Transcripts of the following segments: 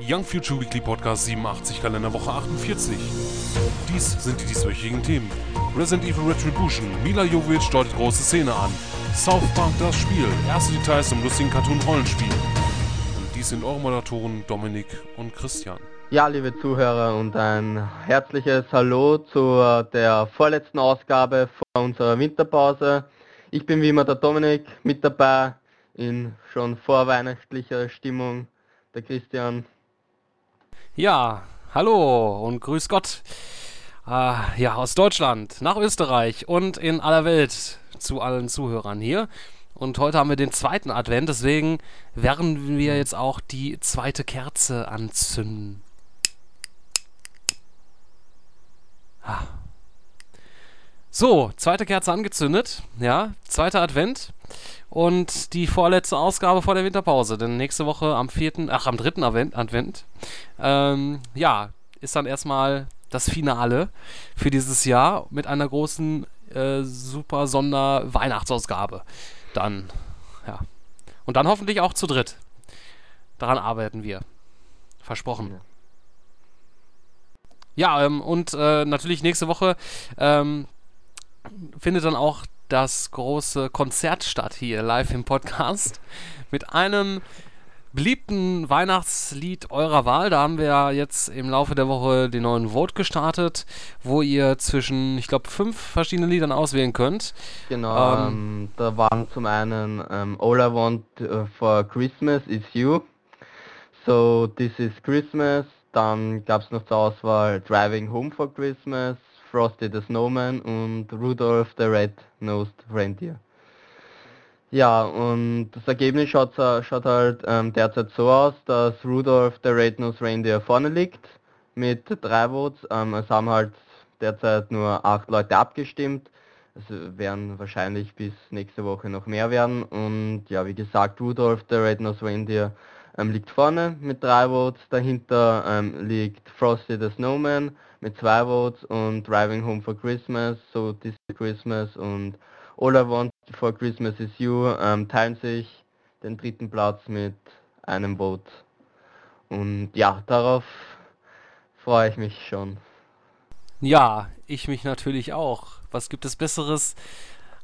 Young Future Weekly Podcast 87, Kalenderwoche 48. Dies sind die dieswöchigen Themen. Resident Evil Retribution, Mila Jovovich deutet große Szene an. South Park das Spiel, erste Details zum lustigen Cartoon-Rollenspiel. Und dies sind eure Moderatoren Dominik und Christian. Ja, liebe Zuhörer und ein herzliches Hallo zu der vorletzten Ausgabe vor unserer Winterpause. Ich bin wie immer der Dominik mit dabei in schon vorweihnachtlicher Stimmung. Der Christian. Ja, hallo und grüß Gott. Äh, ja, aus Deutschland, nach Österreich und in aller Welt zu allen Zuhörern hier. Und heute haben wir den zweiten Advent, deswegen werden wir jetzt auch die zweite Kerze anzünden. Ah. So, zweite Kerze angezündet, ja, zweiter Advent und die vorletzte Ausgabe vor der Winterpause. Denn nächste Woche am vierten, ach am dritten Advent, Advent ähm, ja, ist dann erstmal das Finale für dieses Jahr mit einer großen äh, super Sonder-Weihnachtsausgabe. Dann, ja. Und dann hoffentlich auch zu dritt. Daran arbeiten wir. Versprochen. Ja, ähm, und äh, natürlich nächste Woche ähm, findet dann auch das große Konzert statt hier live im Podcast mit einem beliebten Weihnachtslied eurer Wahl. Da haben wir jetzt im Laufe der Woche den neuen Vote gestartet, wo ihr zwischen, ich glaube, fünf verschiedenen Liedern auswählen könnt. Genau, ähm, ähm, da waren zum einen ähm, All I Want uh, for Christmas is You, So This is Christmas, dann gab es noch zur Auswahl Driving Home for Christmas, Frosty the Snowman und Rudolph the Red-Nosed Reindeer. Ja, und das Ergebnis schaut, schaut halt ähm, derzeit so aus, dass Rudolph the Red-Nosed Reindeer vorne liegt mit drei Votes. Ähm, es haben halt derzeit nur acht Leute abgestimmt. Es werden wahrscheinlich bis nächste Woche noch mehr werden. Und ja, wie gesagt, Rudolph the Red-Nosed Reindeer ähm, liegt vorne mit drei Votes. Dahinter ähm, liegt Frosty the Snowman mit zwei Votes und Driving Home for Christmas, so This Christmas und All I Want for Christmas is You ähm, teilen sich den dritten Platz mit einem Vote. Und ja, darauf freue ich mich schon. Ja, ich mich natürlich auch. Was gibt es Besseres,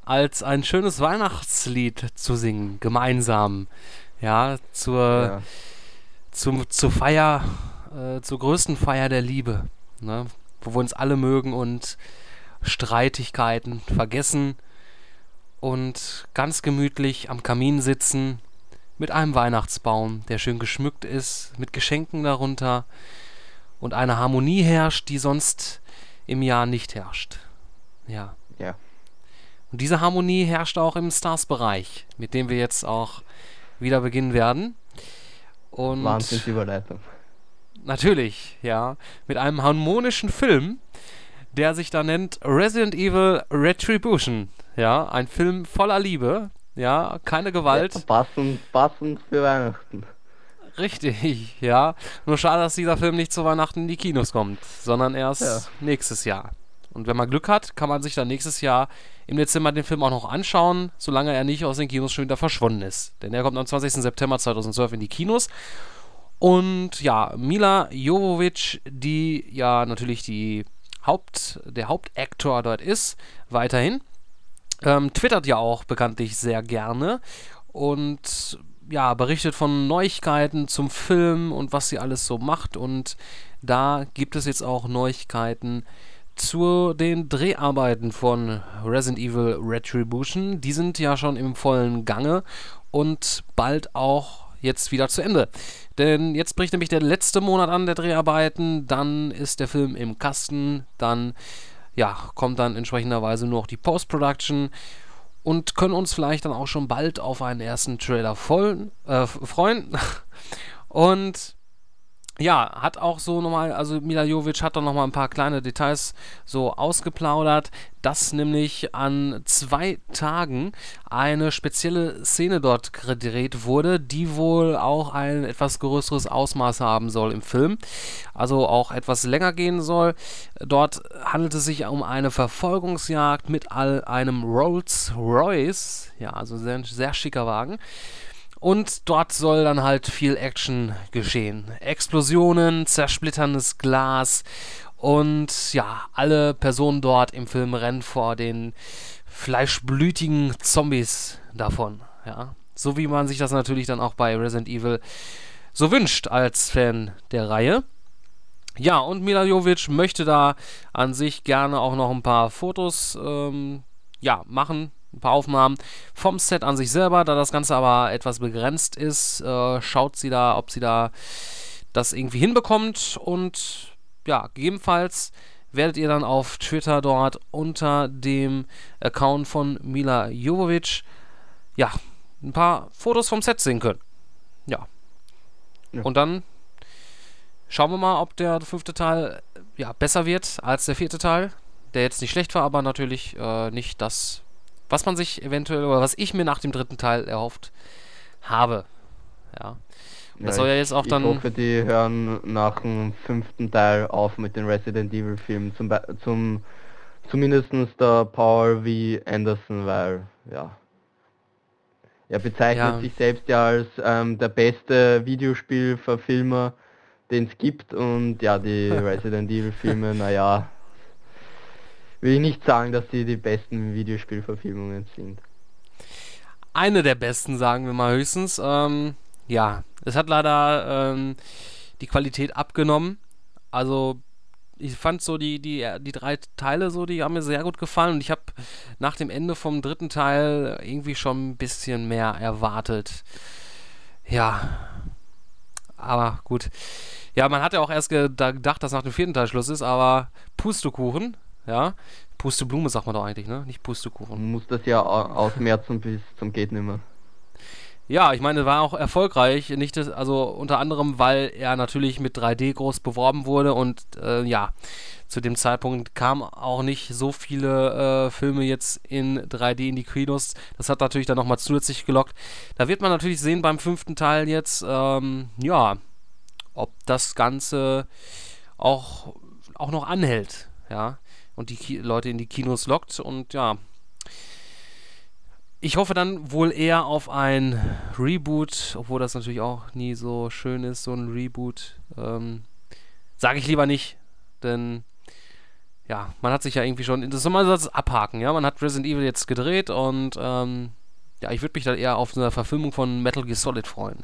als ein schönes Weihnachtslied zu singen, gemeinsam? Ja, zur, ja. Zum, zur Feier, äh, zur größten Feier der Liebe ne? wo wir uns alle mögen und Streitigkeiten vergessen und ganz gemütlich am Kamin sitzen mit einem Weihnachtsbaum, der schön geschmückt ist, mit Geschenken darunter und eine Harmonie herrscht, die sonst im Jahr nicht herrscht. Ja. Ja. Und diese Harmonie herrscht auch im Stars-Bereich, mit dem wir jetzt auch wieder beginnen werden. Und Wahnsinnsüberleitung. Natürlich, ja. Mit einem harmonischen Film, der sich da nennt Resident Evil Retribution. Ja, ein Film voller Liebe. Ja, keine Gewalt. Ja, passend, passend für Weihnachten. Richtig, ja. Nur schade, dass dieser Film nicht zu Weihnachten in die Kinos kommt, sondern erst ja. nächstes Jahr. Und wenn man Glück hat, kann man sich dann nächstes Jahr im Dezember den Film auch noch anschauen, solange er nicht aus den Kinos schon wieder verschwunden ist. Denn er kommt am 20. September 2012 in die Kinos. Und ja, Mila Jovovich, die ja natürlich die Haupt, der Hauptaktor dort ist, weiterhin, ähm, twittert ja auch bekanntlich sehr gerne und ja, berichtet von Neuigkeiten zum Film und was sie alles so macht. Und da gibt es jetzt auch Neuigkeiten zu den Dreharbeiten von Resident Evil Retribution. Die sind ja schon im vollen Gange und bald auch jetzt wieder zu Ende. Denn jetzt bricht nämlich der letzte Monat an der Dreharbeiten, dann ist der Film im Kasten, dann ja, kommt dann entsprechenderweise nur noch die Post-Production und können uns vielleicht dann auch schon bald auf einen ersten Trailer vollen, äh, freuen. Und ja, hat auch so nochmal, also Mila Jovic hat dann nochmal ein paar kleine Details so ausgeplaudert, dass nämlich an zwei Tagen eine spezielle Szene dort gedreht wurde, die wohl auch ein etwas größeres Ausmaß haben soll im Film, also auch etwas länger gehen soll. Dort handelt es sich um eine Verfolgungsjagd mit all einem Rolls Royce, ja, also sehr, sehr schicker Wagen Und dort soll dann halt viel Action geschehen. Explosionen, zersplitterndes Glas und ja, alle Personen dort im Film rennen vor den fleischblütigen Zombies davon. Ja, so wie man sich das natürlich dann auch bei Resident Evil so wünscht als Fan der Reihe. Ja, und Mila Jovic möchte da an sich gerne auch noch ein paar Fotos ähm, ja, machen, ein paar Aufnahmen vom Set an sich selber. Da das Ganze aber etwas begrenzt ist, äh, schaut sie da, ob sie da das irgendwie hinbekommt. Und ja, gegebenenfalls werdet ihr dann auf Twitter dort unter dem Account von Mila Jovovic ja, ein paar Fotos vom Set sehen können. Ja. ja. Und dann schauen wir mal, ob der fünfte Teil ja, besser wird als der vierte Teil, der jetzt nicht schlecht war, aber natürlich äh, nicht das was man sich eventuell oder was ich mir nach dem dritten Teil erhofft habe. Ja. Und das ja, soll ja jetzt auch dann. Ich hoffe, die hören nach dem fünften Teil auf mit den Resident Evil Filmen, zum, zum zumindest der Paul V. Anderson, weil ja. Er bezeichnet ja. sich selbst ja als ähm, der beste Videospielverfilmer, den es gibt und ja, die Resident Evil Filme, naja, will ich nicht sagen, dass die die besten Videospielverfilmungen sind. Eine der besten, sagen wir mal höchstens. Ähm, ja, es hat leider ähm, die Qualität abgenommen. Also ich fand so die, die, die drei Teile so, die haben mir sehr gut gefallen und ich habe nach dem Ende vom dritten Teil irgendwie schon ein bisschen mehr erwartet. Ja. Aber gut. Ja, man hat ja auch erst gedacht, dass nach dem vierten Teil Schluss ist, aber Pustekuchen ja. Pusteblume sagt man doch eigentlich, ne? Nicht Pustekuchen. Man muss das ja ausmerzen bis zum geht nimmer. Ja, ich meine, war auch erfolgreich, nicht das, also unter anderem, weil er natürlich mit 3D groß beworben wurde und äh, ja, zu dem Zeitpunkt kamen auch nicht so viele äh, Filme jetzt in 3D in die Kinos. Das hat natürlich dann nochmal zusätzlich gelockt. Da wird man natürlich sehen beim fünften Teil jetzt, ähm, ja, ob das Ganze auch, auch noch anhält, ja und die Ki Leute in die Kinos lockt. Und ja, ich hoffe dann wohl eher auf ein Reboot, obwohl das natürlich auch nie so schön ist, so ein Reboot. Ähm, Sage ich lieber nicht, denn ja, man hat sich ja irgendwie schon, das soll man das abhaken, ja, man hat Resident Evil jetzt gedreht und ähm, ja, ich würde mich dann eher auf eine Verfilmung von Metal Gear Solid freuen.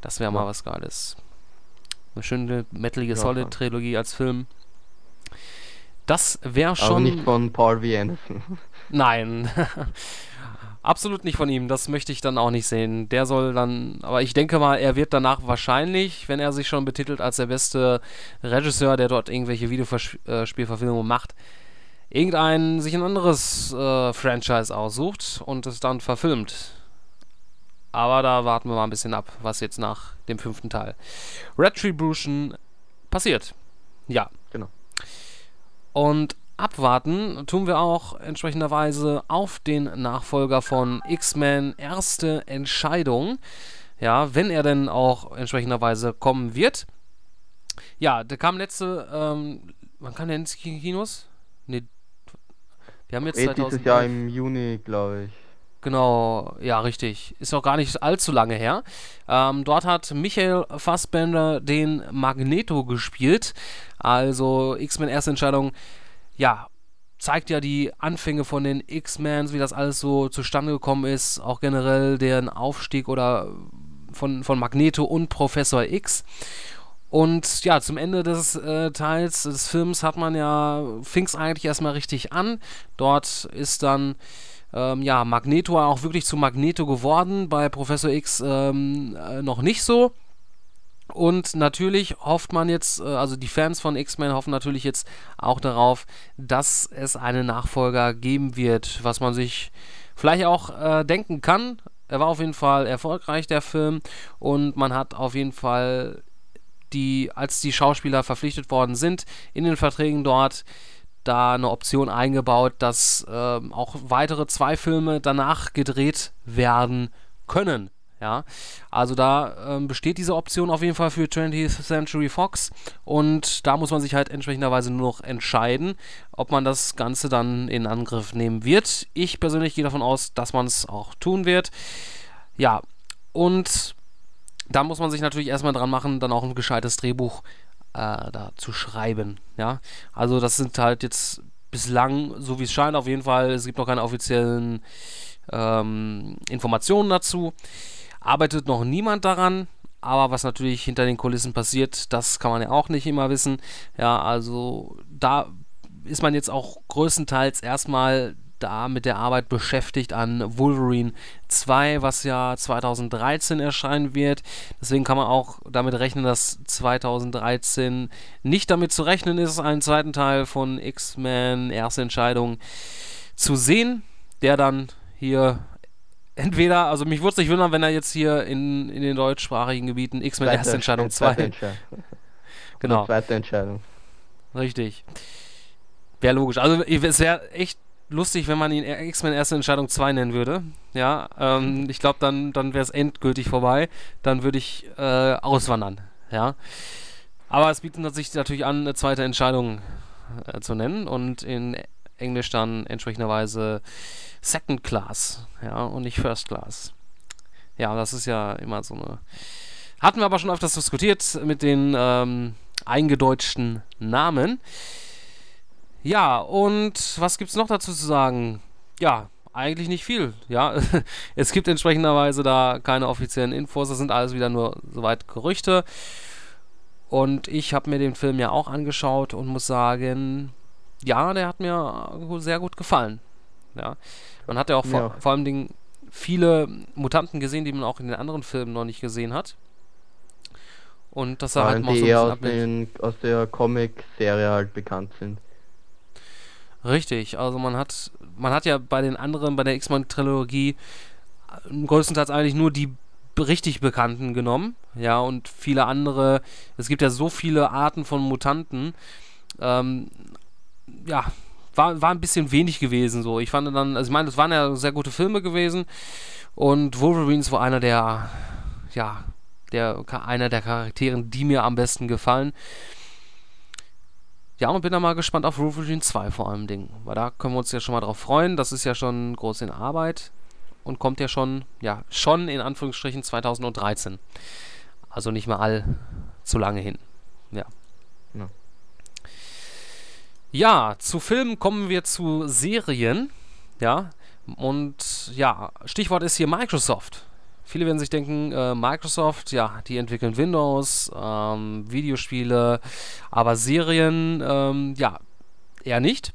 Das wäre ja. mal was Geiles. Eine schöne Metal Gear Solid Trilogie als Film. Das wäre schon. Aber nicht von Paul V. Anderson. Nein. Absolut nicht von ihm. Das möchte ich dann auch nicht sehen. Der soll dann. Aber ich denke mal, er wird danach wahrscheinlich, wenn er sich schon betitelt als der beste Regisseur, der dort irgendwelche Videospielverfilmungen macht, irgendein sich ein anderes äh, Franchise aussucht und es dann verfilmt. Aber da warten wir mal ein bisschen ab, was jetzt nach dem fünften Teil Retribution passiert. Ja. Genau. Und abwarten tun wir auch entsprechenderweise auf den Nachfolger von X-Men Erste Entscheidung. Ja, wenn er denn auch entsprechenderweise kommen wird. Ja, der kam letzte, ähm, wann kam der ins Kinos? Ne, wir haben jetzt 2000, dieses Jahr im Juni, glaube ich. Genau, ja, richtig. Ist auch gar nicht allzu lange her. Ähm, dort hat Michael Fassbender den Magneto gespielt. Also X-Men Erste Entscheidung, ja, zeigt ja die Anfänge von den X-Men, wie das alles so zustande gekommen ist. Auch generell deren Aufstieg oder von, von Magneto und Professor X. Und ja, zum Ende des äh, Teils des Films hat man ja, fing es eigentlich erstmal richtig an. Dort ist dann ähm, ja, Magneto auch wirklich zu Magneto geworden, bei Professor X ähm, äh, noch nicht so. Und natürlich hofft man jetzt, äh, also die Fans von X-Men hoffen natürlich jetzt auch darauf, dass es einen Nachfolger geben wird, was man sich vielleicht auch äh, denken kann. Er war auf jeden Fall erfolgreich, der Film, und man hat auf jeden Fall die, als die Schauspieler verpflichtet worden sind, in den Verträgen dort da eine Option eingebaut, dass äh, auch weitere zwei Filme danach gedreht werden können. Ja, also da ähm, besteht diese Option auf jeden Fall für 20th Century Fox und da muss man sich halt entsprechenderweise nur noch entscheiden, ob man das Ganze dann in Angriff nehmen wird. Ich persönlich gehe davon aus, dass man es auch tun wird. Ja, Und da muss man sich natürlich erstmal dran machen, dann auch ein gescheites Drehbuch äh, da zu schreiben. Ja, also das sind halt jetzt bislang, so wie es scheint, auf jeden Fall, es gibt noch keine offiziellen ähm, Informationen dazu. Arbeitet noch niemand daran, aber was natürlich hinter den Kulissen passiert, das kann man ja auch nicht immer wissen. Ja, also da ist man jetzt auch größtenteils erstmal da mit der Arbeit beschäftigt an Wolverine 2, was ja 2013 erscheinen wird. Deswegen kann man auch damit rechnen, dass 2013 nicht damit zu rechnen ist, einen zweiten Teil von X-Men Erste Entscheidung zu sehen, der dann hier entweder, also mich würde es nicht wundern, wenn er jetzt hier in, in den deutschsprachigen Gebieten X-Men Erste Entscheidung 2. genau. Zweite Entscheidung. Richtig. Wäre logisch. Also es wäre echt lustig, wenn man ihn X-Men Erste Entscheidung 2 nennen würde. Ja, ähm, ich glaube, dann, dann wäre es endgültig vorbei. Dann würde ich äh, auswandern. Ja. Aber es bietet sich natürlich an, eine zweite Entscheidung äh, zu nennen und in Englisch dann entsprechenderweise Second Class, ja, und nicht First Class. Ja, das ist ja immer so eine. Hatten wir aber schon öfters diskutiert mit den ähm, eingedeutschten Namen. Ja, und was gibt es noch dazu zu sagen? Ja, eigentlich nicht viel. Ja, es gibt entsprechenderweise da keine offiziellen Infos. Das sind alles wieder nur soweit Gerüchte. Und ich habe mir den Film ja auch angeschaut und muss sagen, ja, der hat mir sehr gut gefallen. Ja, man hat ja auch vor, ja. vor allem Dingen viele Mutanten gesehen, die man auch in den anderen Filmen noch nicht gesehen hat. Und das er halt mal so ein aus, den, aus der Comic-Serie halt bekannt sind. Richtig, also man hat, man hat ja bei den anderen, bei der X-Men-Trilogie größtenteils eigentlich nur die richtig Bekannten genommen, ja, und viele andere, es gibt ja so viele Arten von Mutanten, ähm, ja, war, war ein bisschen wenig gewesen so. Ich fand dann, also ich meine, es waren ja sehr gute Filme gewesen und Wolverines war einer der, ja, der, einer der Charakteren, die mir am besten gefallen. Ja, und bin da mal gespannt auf Wolverine 2 vor allem Ding. Weil da können wir uns ja schon mal drauf freuen. Das ist ja schon groß in Arbeit und kommt ja schon, ja, schon in Anführungsstrichen 2013. Also nicht mal allzu lange hin. Ja. ja. Ja, zu Filmen kommen wir zu Serien. Ja. Und ja, Stichwort ist hier Microsoft. Viele werden sich denken, äh, Microsoft, ja, die entwickeln Windows, ähm, Videospiele, aber Serien, ähm, ja, eher nicht.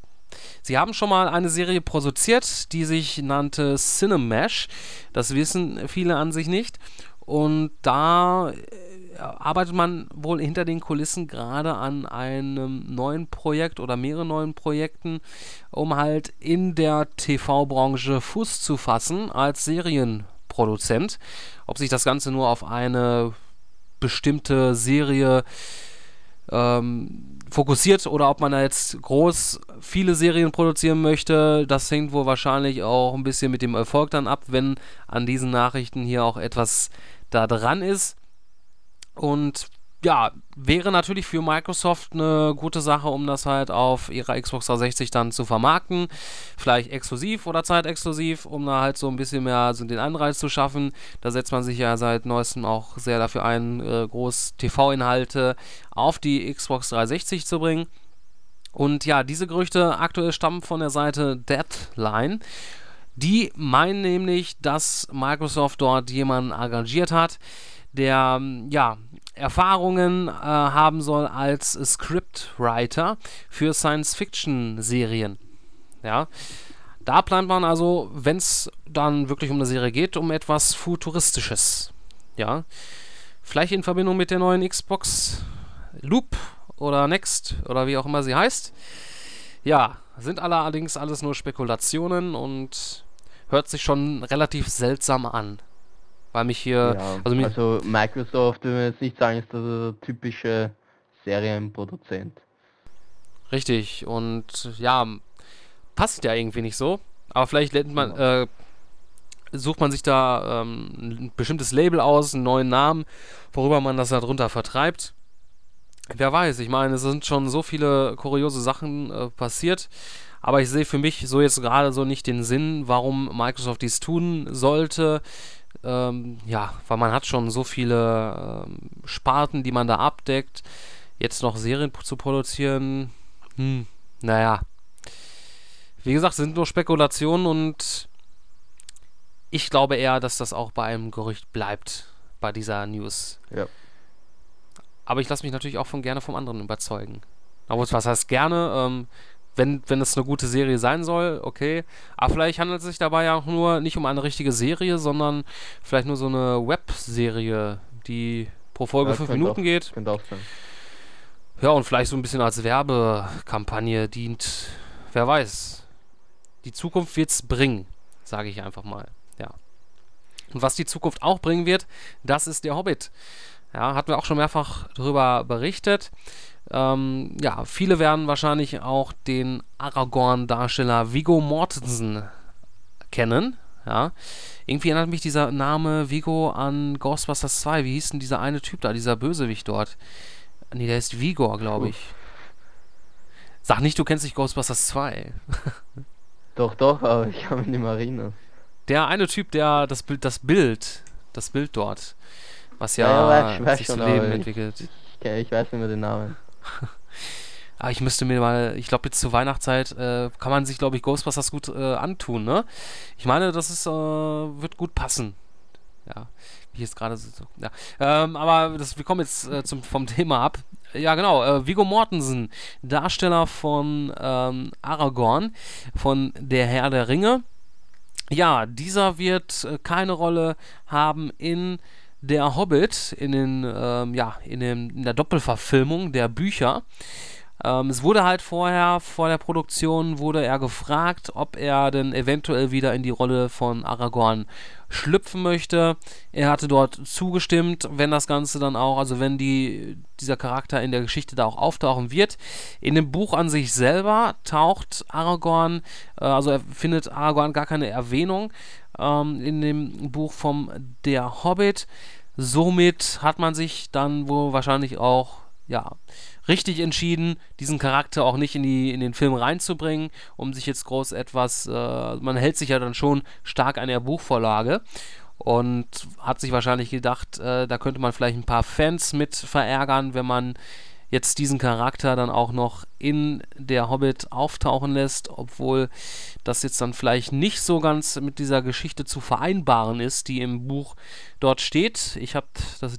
Sie haben schon mal eine Serie produziert, die sich nannte Cinemesh. Das wissen viele an sich nicht. Und da äh, arbeitet man wohl hinter den Kulissen gerade an einem neuen Projekt oder mehreren neuen Projekten, um halt in der TV-Branche Fuß zu fassen als Serien Produzent. Ob sich das Ganze nur auf eine bestimmte Serie ähm, fokussiert oder ob man da jetzt groß viele Serien produzieren möchte, das hängt wohl wahrscheinlich auch ein bisschen mit dem Erfolg dann ab, wenn an diesen Nachrichten hier auch etwas da dran ist. Und ja, wäre natürlich für Microsoft eine gute Sache, um das halt auf ihrer Xbox 360 dann zu vermarkten. Vielleicht exklusiv oder zeitexklusiv, um da halt so ein bisschen mehr so den Anreiz zu schaffen. Da setzt man sich ja seit neuestem auch sehr dafür ein, äh, groß TV-Inhalte auf die Xbox 360 zu bringen. Und ja, diese Gerüchte aktuell stammen von der Seite Deadline. Die meinen nämlich, dass Microsoft dort jemanden engagiert hat, der ja Erfahrungen äh, haben soll als Scriptwriter für Science-Fiction-Serien. Ja. Da plant man also, wenn es dann wirklich um eine Serie geht, um etwas Futuristisches. Ja. Vielleicht in Verbindung mit der neuen Xbox Loop oder Next oder wie auch immer sie heißt. Ja, sind allerdings alles nur Spekulationen und hört sich schon relativ seltsam an weil mich hier. Ja, also, mich also, Microsoft, würde ich jetzt nicht sagen, ist der typische Serienproduzent. Richtig, und ja, passt ja irgendwie nicht so. Aber vielleicht man, äh, sucht man sich da ähm, ein bestimmtes Label aus, einen neuen Namen, worüber man das darunter vertreibt. Wer weiß, ich meine, es sind schon so viele kuriose Sachen äh, passiert, aber ich sehe für mich so jetzt gerade so nicht den Sinn, warum Microsoft dies tun sollte Ähm, ja, weil man hat schon so viele ähm, Sparten, die man da abdeckt. Jetzt noch Serien zu produzieren, hm, naja. Wie gesagt, sind nur Spekulationen und ich glaube eher, dass das auch bei einem Gerücht bleibt, bei dieser News. Ja. Aber ich lasse mich natürlich auch von gerne vom anderen überzeugen. Aber was heißt gerne? Ähm, wenn, wenn es eine gute Serie sein soll, okay. Aber vielleicht handelt es sich dabei ja auch nur nicht um eine richtige Serie, sondern vielleicht nur so eine Webserie, die pro Folge Ja, fünf Minuten auch- geht. Könnte auch sein. Ja, und vielleicht so ein bisschen als Werbekampagne dient. Wer weiß. Die Zukunft wird's bringen, sage ich einfach mal. Ja. Und was die Zukunft auch bringen wird, das ist der Hobbit. Ja, hatten wir auch schon mehrfach darüber berichtet. Ähm, ja, viele werden wahrscheinlich auch den Aragorn-Darsteller Viggo Mortensen kennen. Ja, irgendwie erinnert mich dieser Name Viggo an Ghostbusters 2. Wie hieß denn dieser eine Typ da, dieser Bösewicht dort? Nee, der ist Vigor, glaube ich. Sag nicht, du kennst nicht Ghostbusters 2. Doch, doch, aber ich mich nicht mehr erinnern. Der eine Typ, der das Bild, das Bild, das Bild dort, was ja, Ja, ja, weiß- weiß sich schon, zu Leben ich- entwickelt. Ich, kenn- ich weiß nicht mehr den Namen. Aber ich müsste mir mal, ich glaube jetzt zur Weihnachtszeit äh, kann man sich, glaube ich, Ghostbusters gut äh, antun, ne? Ich meine, das ist, äh, wird gut passen. Ja, wie jetzt gerade so, ja. Ähm, aber das, wir kommen jetzt äh, zum, vom Thema ab. Ja, genau, äh, Viggo Mortensen, Darsteller von ähm, Aragorn, von Der Herr der Ringe. Ja, dieser wird äh, keine Rolle haben in der Hobbit, in, den, ähm, ja, in, dem, in der Doppelverfilmung der Bücher. Ähm, es wurde halt vorher, vor der Produktion, wurde er gefragt, ob er denn eventuell wieder in die Rolle von Aragorn schlüpfen möchte. Er hatte dort zugestimmt, wenn das Ganze dann auch, also wenn die, dieser Charakter in der Geschichte da auch auftauchen wird. In dem Buch an sich selber taucht Aragorn, äh, also er findet Aragorn gar keine Erwähnung ähm, in dem Buch vom Der Hobbit. Somit hat man sich dann wohl wahrscheinlich auch, ja, richtig entschieden, diesen Charakter auch nicht in, die, in den Film reinzubringen, um sich jetzt groß etwas, äh, man hält sich ja dann schon stark an der Buchvorlage und hat sich wahrscheinlich gedacht, äh, da könnte man vielleicht ein paar Fans mit verärgern, wenn man jetzt diesen Charakter dann auch noch in der Hobbit auftauchen lässt, obwohl das jetzt dann vielleicht nicht so ganz mit dieser Geschichte zu vereinbaren ist, die im Buch dort steht. Ich habe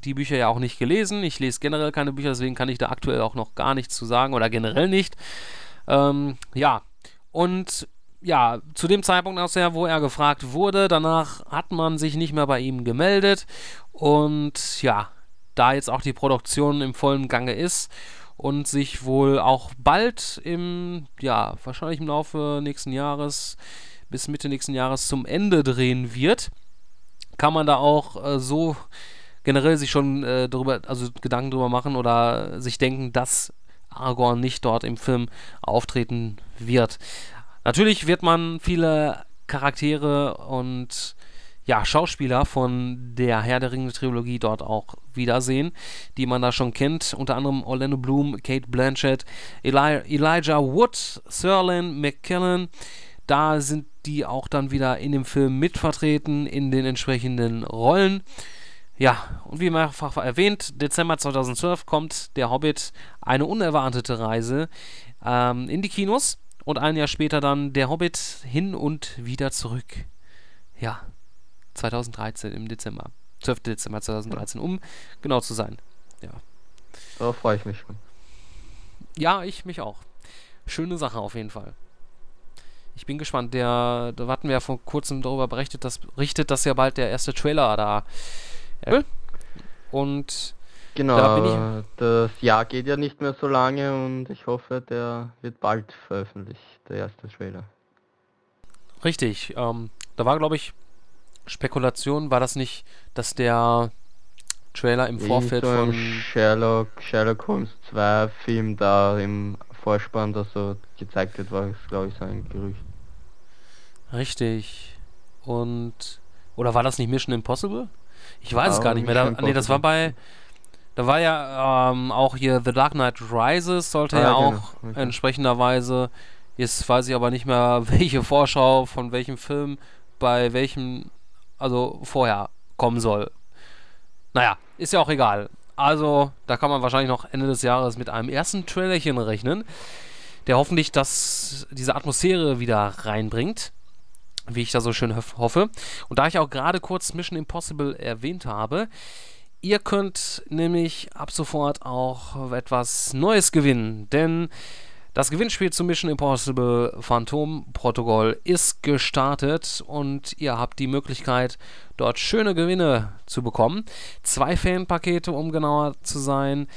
die Bücher ja auch nicht gelesen. Ich lese generell keine Bücher, deswegen kann ich da aktuell auch noch gar nichts zu sagen oder generell nicht. Ähm, ja, und ja, zu dem Zeitpunkt aus her, wo er gefragt wurde, danach hat man sich nicht mehr bei ihm gemeldet und ja, da jetzt auch die Produktion im vollen Gange ist und sich wohl auch bald im, ja, wahrscheinlich im Laufe nächsten Jahres bis Mitte nächsten Jahres zum Ende drehen wird, kann man da auch äh, so generell sich schon äh, darüber, also Gedanken drüber machen oder sich denken, dass Aragorn nicht dort im Film auftreten wird. Natürlich wird man viele Charaktere und ja, Schauspieler von der Herr der Ringe Trilogie dort auch wiedersehen, die man da schon kennt, unter anderem Orlando Bloom, Kate Blanchett, Eli Elijah Wood, Serlin McKellen, da sind die auch dann wieder in dem Film mitvertreten in den entsprechenden Rollen. Ja, und wie mehrfach erwähnt, Dezember 2012 kommt der Hobbit eine unerwartete Reise ähm, in die Kinos und ein Jahr später dann der Hobbit hin und wieder zurück. Ja, 2013 im Dezember. 12. Dezember 2013, um genau zu sein. Ja. Da freue ich mich schon. Ja, ich mich auch. Schöne Sache auf jeden Fall. Ich bin gespannt. Der, da hatten wir ja vor kurzem darüber berichtet, dass, berichtet, dass ja bald der erste Trailer da. Äh, und Genau, Da bin ich- aber das Jahr geht ja nicht mehr so lange und ich hoffe, der wird bald veröffentlicht, der erste Trailer. richtig, ähm, da war, glaube ich, Spekulation, war das nicht, dass der Trailer im Vorfeld so von. Sherlock, Sherlock Holmes 2 Film da im Vorspann, das so gezeigt wird, war glaube ich so ein Gerücht. Richtig. Und. Oder war das nicht Mission Impossible? Ich weiß es Ja, gar nicht mehr. Da, nee, das war bei. Da war ja ähm, auch hier The Dark Knight Rises, sollte Ah, ja ja, auch genau. Okay. entsprechenderweise. Jetzt weiß ich aber nicht mehr, welche Vorschau von welchem Film bei welchem. Also vorher kommen soll. Naja, ist ja auch egal. Also, da kann man wahrscheinlich noch Ende des Jahres mit einem ersten Trailerchen rechnen, der hoffentlich das, diese Atmosphäre wieder reinbringt, wie ich da so schön hoffe. Und da ich auch gerade kurz Mission Impossible erwähnt habe, ihr könnt nämlich ab sofort auch etwas Neues gewinnen, denn das Gewinnspiel zu Mission Impossible Phantom Protokoll ist gestartet und ihr habt die Möglichkeit, dort schöne Gewinne zu bekommen. Zwei Fanpakete, um genauer zu sein.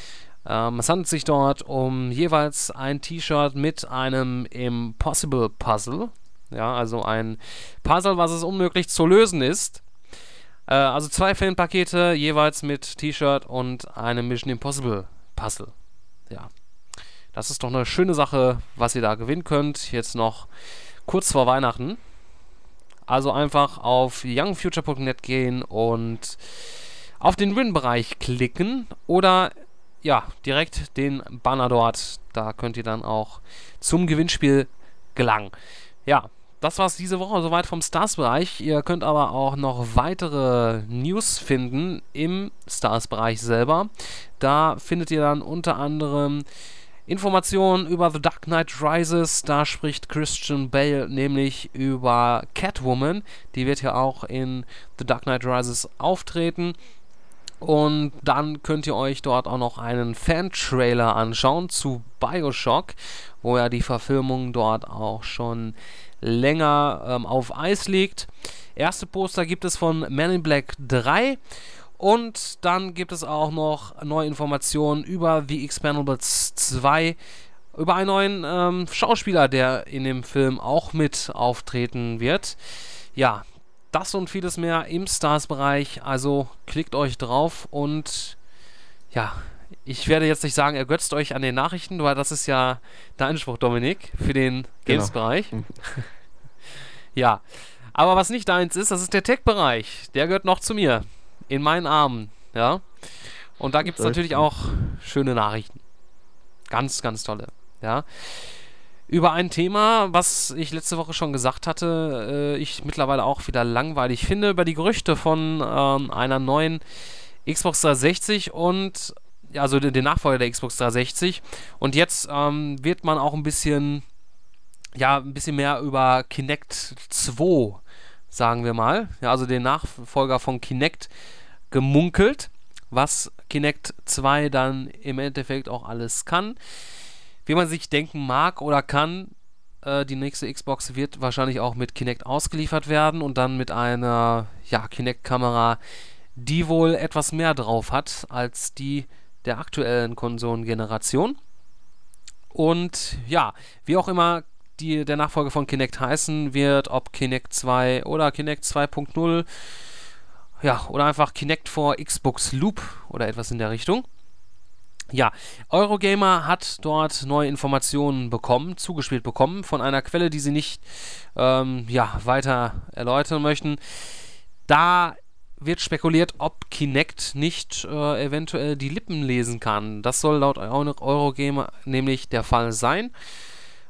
Ähm, es handelt sich dort um jeweils ein T-Shirt mit einem Impossible Puzzle. Ja, also ein Puzzle, was es unmöglich zu lösen ist. Äh, also zwei Fanpakete, jeweils mit T-Shirt und einem Mission Impossible Puzzle. Ja. Das ist doch eine schöne Sache, was ihr da gewinnen könnt. Jetzt noch kurz vor Weihnachten. Also einfach auf youngfuture.net gehen und auf den Win-Bereich klicken oder ja, direkt den Banner dort. Da könnt ihr dann auch zum Gewinnspiel gelangen. Ja, das war's diese Woche soweit vom Stars-Bereich. Ihr könnt aber auch noch weitere News finden im Stars-Bereich selber. Da findet ihr dann unter anderem Informationen über The Dark Knight Rises. Da spricht Christian Bale nämlich über Catwoman. Die wird ja auch in The Dark Knight Rises auftreten. Und dann könnt ihr euch dort auch noch einen Fan-Trailer anschauen zu Bioshock, wo ja die Verfilmung dort auch schon länger ähm, auf Eis liegt. Erste Poster gibt es von Man in Black 3 und dann gibt es auch noch neue Informationen über The Expendables 2, über einen neuen ähm, Schauspieler, der in dem Film auch mit auftreten wird. Ja, das und vieles mehr im Stars-Bereich. Also klickt euch drauf und ja, ich werde jetzt nicht sagen, ergötzt euch an den Nachrichten, weil das ist ja der Anspruch, Dominik, für den genau. Games-Bereich. Genau. ja, aber was nicht deins ist, das ist der Tech-Bereich. Der gehört noch zu mir in meinen Armen, ja. Und da gibt es natürlich auch schöne Nachrichten. Ganz, ganz tolle, ja. Über ein Thema, was ich letzte Woche schon gesagt hatte, äh, ich mittlerweile auch wieder langweilig finde, über die Gerüchte von ähm, einer neuen Xbox 360 und also den, Nachfolger der Xbox 360. Und jetzt ähm, wird man auch ein bisschen, ja, ein bisschen mehr über Kinect 2, sagen wir mal. Ja, also den Nachfolger von Kinect gemunkelt, was Kinect 2 dann im Endeffekt auch alles kann. Wie man sich denken mag oder kann, äh, die nächste Xbox wird wahrscheinlich auch mit Kinect ausgeliefert werden und dann mit einer ja, Kinect-Kamera, die wohl etwas mehr drauf hat als die der aktuellen Konsolengeneration. Und ja, wie auch immer die, der Nachfolger von Kinect heißen wird, ob Kinect 2 oder Kinect 2.0 ja, oder einfach Kinect for Xbox Loop oder etwas in der Richtung. Ja, Eurogamer hat dort neue Informationen bekommen, zugespielt bekommen, von einer Quelle, die sie nicht ähm, ja, weiter erläutern möchten. Da wird spekuliert, ob Kinect nicht äh, eventuell die Lippen lesen kann. Das soll laut Eurogamer nämlich der Fall sein.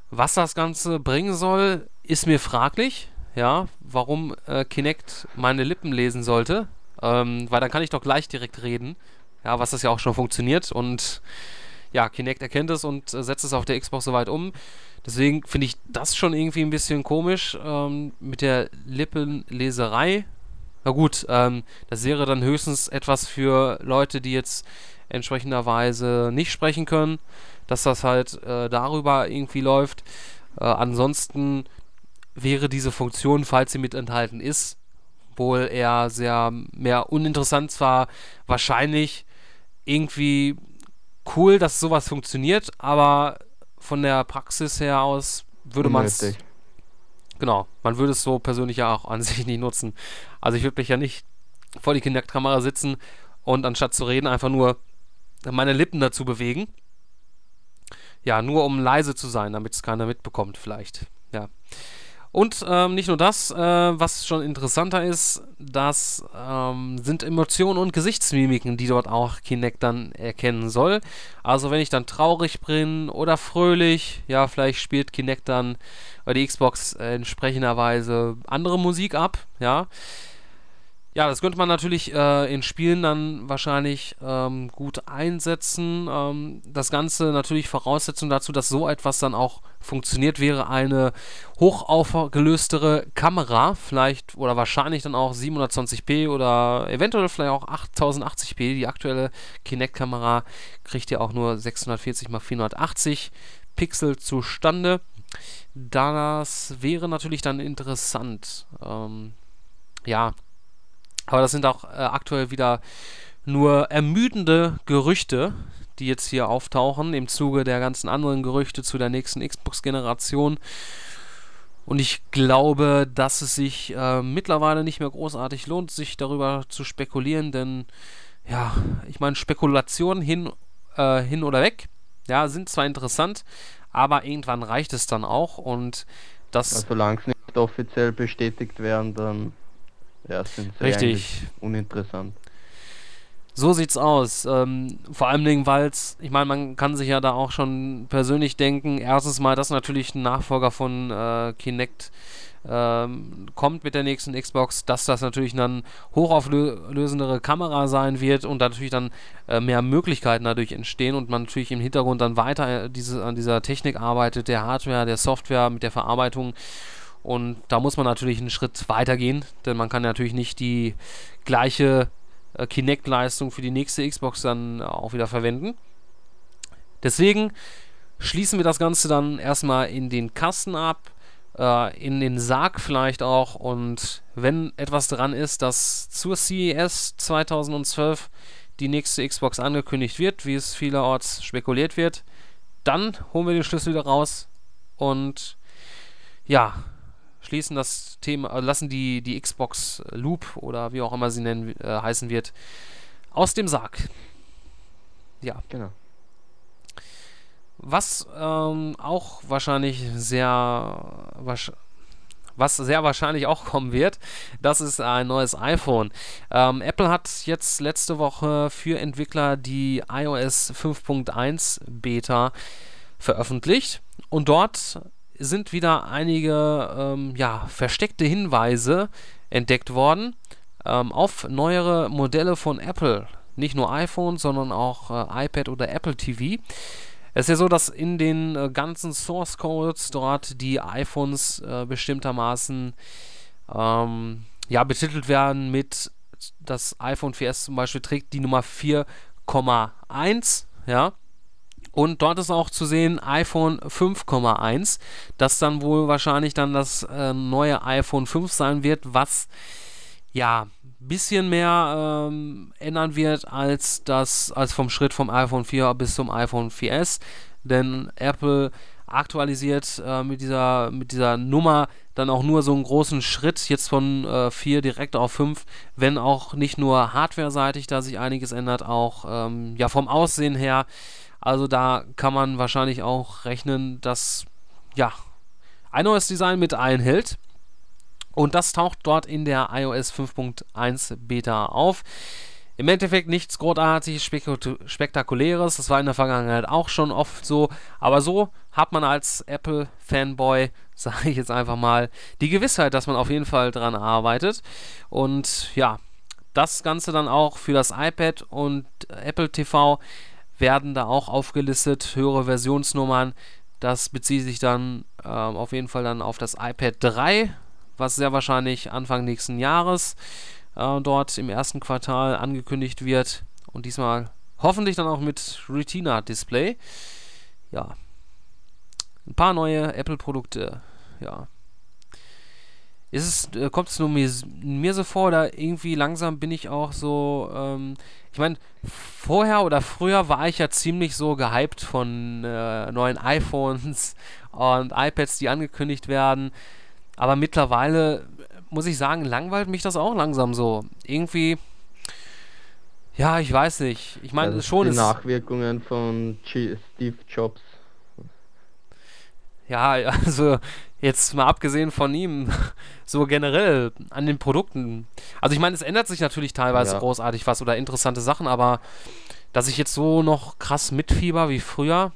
Was das Ganze bringen soll, ist mir fraglich ja, warum äh, Kinect meine Lippen lesen sollte. Ähm, weil dann kann ich doch gleich direkt reden. Ja, was das ja auch schon funktioniert. Und ja, Kinect erkennt es und äh, setzt es auf der Xbox soweit um. Deswegen finde ich das schon irgendwie ein bisschen komisch ähm, mit der Lippenleserei. Na gut, ähm, das wäre dann höchstens etwas für Leute, die jetzt entsprechenderweise nicht sprechen können, dass das halt äh, darüber irgendwie läuft. Äh, ansonsten wäre diese Funktion, falls sie mit enthalten ist, wohl eher sehr mehr uninteressant. Zwar wahrscheinlich irgendwie cool, dass sowas funktioniert, aber von der Praxis her aus würde man es. Genau, man würde es so persönlich ja auch an sich nicht nutzen. Also ich würde mich ja nicht vor die Kinect-Kamera sitzen und anstatt zu reden einfach nur meine Lippen dazu bewegen. Ja, nur um leise zu sein, damit es keiner mitbekommt, vielleicht. Ja. Und ähm, nicht nur das, äh, was schon interessanter ist, das ähm, sind Emotionen und Gesichtsmimiken, die dort auch Kinect dann erkennen soll. Also wenn ich dann traurig bin oder fröhlich, ja, vielleicht spielt Kinect dann bei die Xbox äh, entsprechenderweise andere Musik ab, ja. Ja, das könnte man natürlich äh, in Spielen dann wahrscheinlich ähm, gut einsetzen. Ähm, das Ganze natürlich Voraussetzung dazu, dass so etwas dann auch funktioniert, wäre eine hochaufgelöstere Kamera, vielleicht oder wahrscheinlich dann auch 720p oder eventuell vielleicht auch 8080p. Die aktuelle Kinect-Kamera kriegt ja auch nur 640 x 480 Pixel zustande. Das wäre natürlich dann interessant. Ähm, ja, aber das sind auch äh, aktuell wieder nur ermüdende Gerüchte, die jetzt hier auftauchen im Zuge der ganzen anderen Gerüchte zu der nächsten Xbox-Generation. Und ich glaube, dass es sich äh, mittlerweile nicht mehr großartig lohnt, sich darüber zu spekulieren, denn ja, ich meine, Spekulationen hin, äh, hin oder weg, ja, sind zwar interessant, aber irgendwann reicht es dann auch und das. Also, solange es nicht offiziell bestätigt werden, dann ja, sind sie Richtig. uninteressant. So sieht's aus. Ähm, vor allen Dingen, weil es, ich meine, man kann sich ja da auch schon persönlich denken, erstens mal, dass natürlich ein Nachfolger von äh, Kinect ähm, kommt mit der nächsten Xbox, dass das natürlich dann hochauflösendere Kamera sein wird und natürlich dann äh, mehr Möglichkeiten dadurch entstehen und man natürlich im Hintergrund dann weiter äh, diese, an dieser Technik arbeitet, der Hardware, der Software, mit der Verarbeitung und da muss man natürlich einen Schritt weiter gehen, denn man kann natürlich nicht die gleiche äh, Kinect-Leistung für die nächste Xbox dann auch wieder verwenden. Deswegen schließen wir das Ganze dann erstmal in den Kasten ab, äh, in den Sarg vielleicht auch und wenn etwas dran ist, dass zur CES 2012 die nächste Xbox angekündigt wird, wie es vielerorts spekuliert wird, dann holen wir den Schlüssel wieder raus und ja, schließen das Thema, äh, lassen die, die Xbox Loop oder wie auch immer sie nennen, äh, heißen wird, aus dem Sarg. Ja. Genau. Was ähm, auch wahrscheinlich sehr was sehr wahrscheinlich auch kommen wird, das ist ein neues iPhone. Ähm, Apple hat jetzt letzte Woche für Entwickler die iOS 5.1 Beta veröffentlicht und dort sind wieder einige ähm, ja, versteckte Hinweise entdeckt worden ähm, auf neuere Modelle von Apple. Nicht nur iPhone, sondern auch äh, iPad oder Apple TV. Es ist ja so, dass in den äh, ganzen Source Codes dort die iPhones äh, bestimmtermaßen ähm, ja, betitelt werden mit das iPhone 4S zum Beispiel trägt die Nummer 4,1, ja. Und dort ist auch zu sehen iPhone 5,1, das dann wohl wahrscheinlich dann das äh, neue iPhone 5 sein wird, was ja ein bisschen mehr ähm, ändern wird als das als vom Schritt vom iPhone 4 bis zum iPhone 4S, denn Apple aktualisiert äh, mit dieser mit dieser Nummer dann auch nur so einen großen Schritt jetzt von äh, 4 direkt auf 5, wenn auch nicht nur hardware-seitig da sich einiges ändert, auch ähm, ja vom Aussehen her also da kann man wahrscheinlich auch rechnen, dass ja ein neues Design mit einhält. Und das taucht dort in der iOS 5.1 Beta auf. Im Endeffekt nichts großartig Spektakuläres. Das war in der Vergangenheit auch schon oft so. Aber so hat man als Apple-Fanboy, sage ich jetzt einfach mal, die Gewissheit, dass man auf jeden Fall dran arbeitet. Und ja, das Ganze dann auch für das iPad und Apple TV werden da auch aufgelistet, höhere Versionsnummern. Das bezieht sich dann ähm, auf jeden Fall dann auf das iPad 3, was sehr wahrscheinlich Anfang nächsten Jahres äh, dort im ersten Quartal angekündigt wird. Und diesmal hoffentlich dann auch mit Retina-Display. Ja. Ein paar neue Apple-Produkte. Ja. Ist es, äh, kommt es nur mir, mir so vor oder irgendwie langsam bin ich auch so, ähm, ich meine, vorher oder früher war ich ja ziemlich so gehypt von äh, neuen iPhones und iPads, die angekündigt werden. Aber mittlerweile, muss ich sagen, langweilt mich das auch langsam so. Irgendwie, ja, ich weiß nicht. Ich meine, ja, schon die ist. Nachwirkungen von G Steve Jobs. Ja, also Jetzt mal abgesehen von ihm, so generell an den Produkten. Also ich meine, es ändert sich natürlich teilweise ja. großartig was oder interessante Sachen, aber dass ich jetzt so noch krass mitfieber wie früher,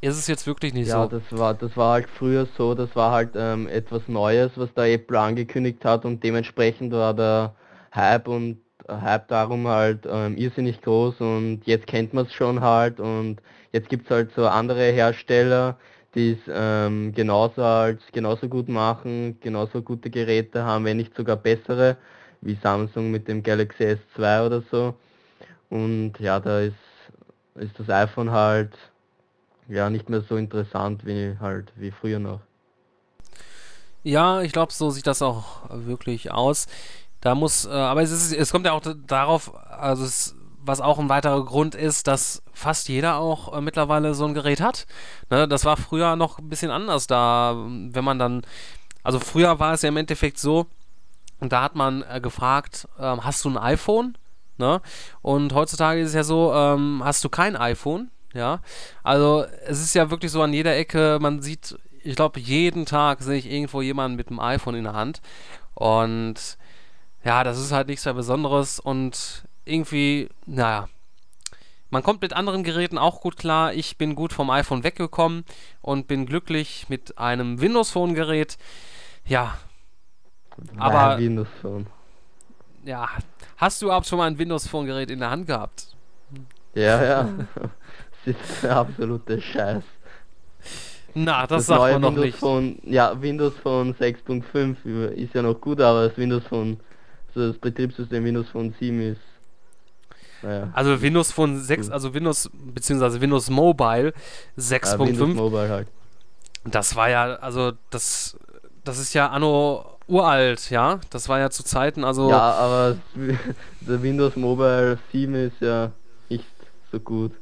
ist es jetzt wirklich nicht ja, so. Ja, das war, das war halt früher so, das war halt ähm, etwas Neues, was da Apple angekündigt hat und dementsprechend war der Hype und Hype darum halt ähm, irrsinnig groß und jetzt kennt man es schon halt und jetzt gibt es halt so andere Hersteller, die es ähm, genauso halt genauso gut machen, genauso gute Geräte haben, wenn nicht sogar bessere, wie Samsung mit dem Galaxy S2 oder so. Und ja, da ist, ist das iPhone halt ja nicht mehr so interessant wie halt wie früher noch. Ja, ich glaube, so sieht das auch wirklich aus. Da muss, äh, aber es, ist, es kommt ja auch darauf, also es, was auch ein weiterer Grund ist, dass fast jeder auch äh, mittlerweile so ein Gerät hat. Ne, das war früher noch ein bisschen anders da, wenn man dann, also früher war es ja im Endeffekt so, da hat man äh, gefragt, ähm, hast du ein iPhone? Ne? Und heutzutage ist es ja so, ähm, hast du kein iPhone? Ja, also es ist ja wirklich so an jeder Ecke, man sieht, ich glaube, jeden Tag sehe ich irgendwo jemanden mit einem iPhone in der Hand. Und ja, das ist halt nichts mehr Besonderes und irgendwie, naja, man kommt mit anderen Geräten auch gut klar. Ich bin gut vom iPhone weggekommen und bin glücklich mit einem Windows Phone Gerät. Ja. Aber Windows Phone. Ja, hast du überhaupt schon mal ein Windows Phone Gerät in der Hand gehabt? Ja, ja. das ist der absolute Scheiß. Na, das, das sagt man noch Windows nicht. Phone, ja, Windows Phone 6.5 ist ja noch gut, aber das Windows Phone das Betriebssystem Windows Phone 7 ist. Naja. Also Windows Phone 6, also Windows bzw. Windows Mobile 6.5. Ja, halt. Das war ja, also das, das ist ja anno uralt, ja. Das war ja zu Zeiten, also. Ja, aber der Windows Mobile 7 ist ja nicht so gut.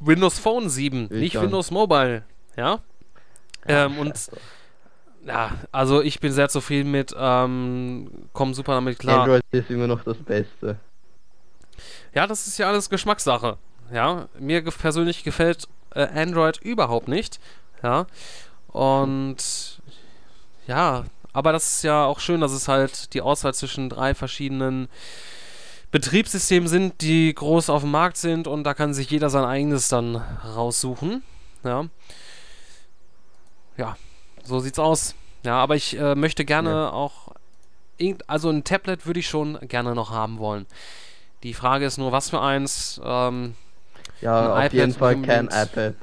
Windows Phone 7, ich nicht Windows Mobile, ja. Ähm, und ja, also ich bin sehr zufrieden mit, ähm, komm super damit klar. Android ist immer noch das Beste. Ja, das ist ja alles Geschmackssache. Ja, mir ge persönlich gefällt äh, Android überhaupt nicht. Ja, und ja, aber das ist ja auch schön, dass es halt die Auswahl zwischen drei verschiedenen Betriebssystemen sind, die groß auf dem Markt sind und da kann sich jeder sein eigenes dann raussuchen. Ja. Ja, so sieht's aus. Ja, aber ich äh, möchte gerne ja. auch. Also ein Tablet würde ich schon gerne noch haben wollen. Die Frage ist nur, was für eins. Ähm, ja, auf iPad jeden Fall kein iPad.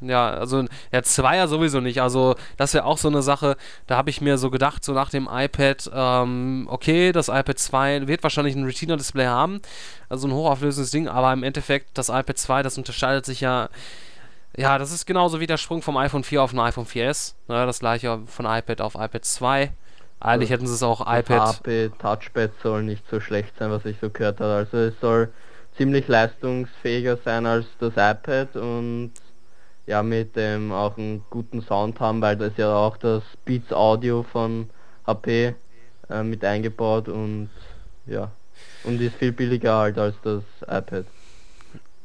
Ja, also ja, Zweier sowieso nicht. Also das wäre auch so eine Sache, da habe ich mir so gedacht, so nach dem iPad, ähm, okay, das iPad 2 wird wahrscheinlich ein Retina-Display haben, also ein hochauflösendes Ding, aber im Endeffekt das iPad 2, das unterscheidet sich ja ja, das ist genauso wie der Sprung vom iPhone 4 auf ein iPhone 4S. Ne, das gleiche von iPad auf iPad 2. Eigentlich hätten sie es auch iPad. HP Touchpad soll nicht so schlecht sein, was ich so gehört habe. Also es soll ziemlich leistungsfähiger sein als das iPad und ja mit dem auch einen guten Sound haben, weil da ist ja auch das Beats Audio von HP äh, mit eingebaut und ja und ist viel billiger halt als das iPad.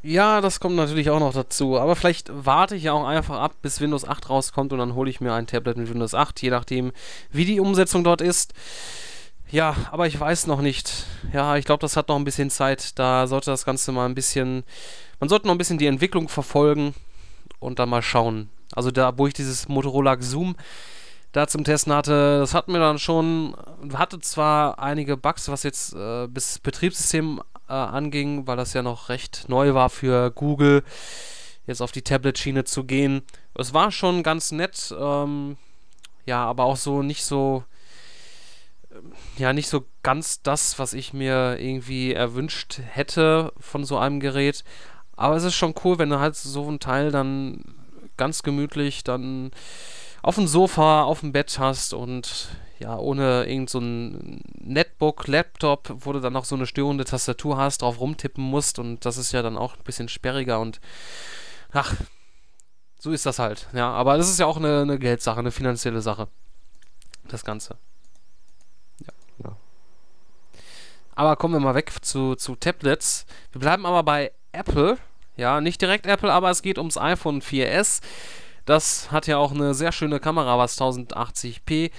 Ja, das kommt natürlich auch noch dazu. Aber vielleicht warte ich ja auch einfach ab, bis Windows 8 rauskommt und dann hole ich mir ein Tablet mit Windows 8, je nachdem, wie die Umsetzung dort ist. Ja, aber ich weiß noch nicht. Ja, ich glaube, das hat noch ein bisschen Zeit. Da sollte das Ganze mal ein bisschen. Man sollte noch ein bisschen die Entwicklung verfolgen und dann mal schauen. Also da, wo ich dieses Motorola Zoom da zum Testen hatte, das hat mir dann schon, hatte zwar einige Bugs, was jetzt äh, bis Betriebssystem äh, anging, weil das ja noch recht neu war für Google, jetzt auf die Tablet-Schiene zu gehen. Es war schon ganz nett, ähm, ja, aber auch so nicht so, ja, nicht so ganz das, was ich mir irgendwie erwünscht hätte von so einem Gerät. Aber es ist schon cool, wenn du halt so ein Teil dann ganz gemütlich dann auf dem Sofa, auf dem Bett hast und ja, ohne irgend so ein Netbook, Laptop, wo du dann noch so eine störende Tastatur hast, drauf rumtippen musst und das ist ja dann auch ein bisschen sperriger und ach, so ist das halt. Ja, aber das ist ja auch eine, eine Geldsache, eine finanzielle Sache. Das Ganze. Ja. ja. Aber kommen wir mal weg zu, zu Tablets. Wir bleiben aber bei Apple. Ja, nicht direkt Apple, aber es geht ums iPhone 4S. Das hat ja auch eine sehr schöne Kamera, was 1080p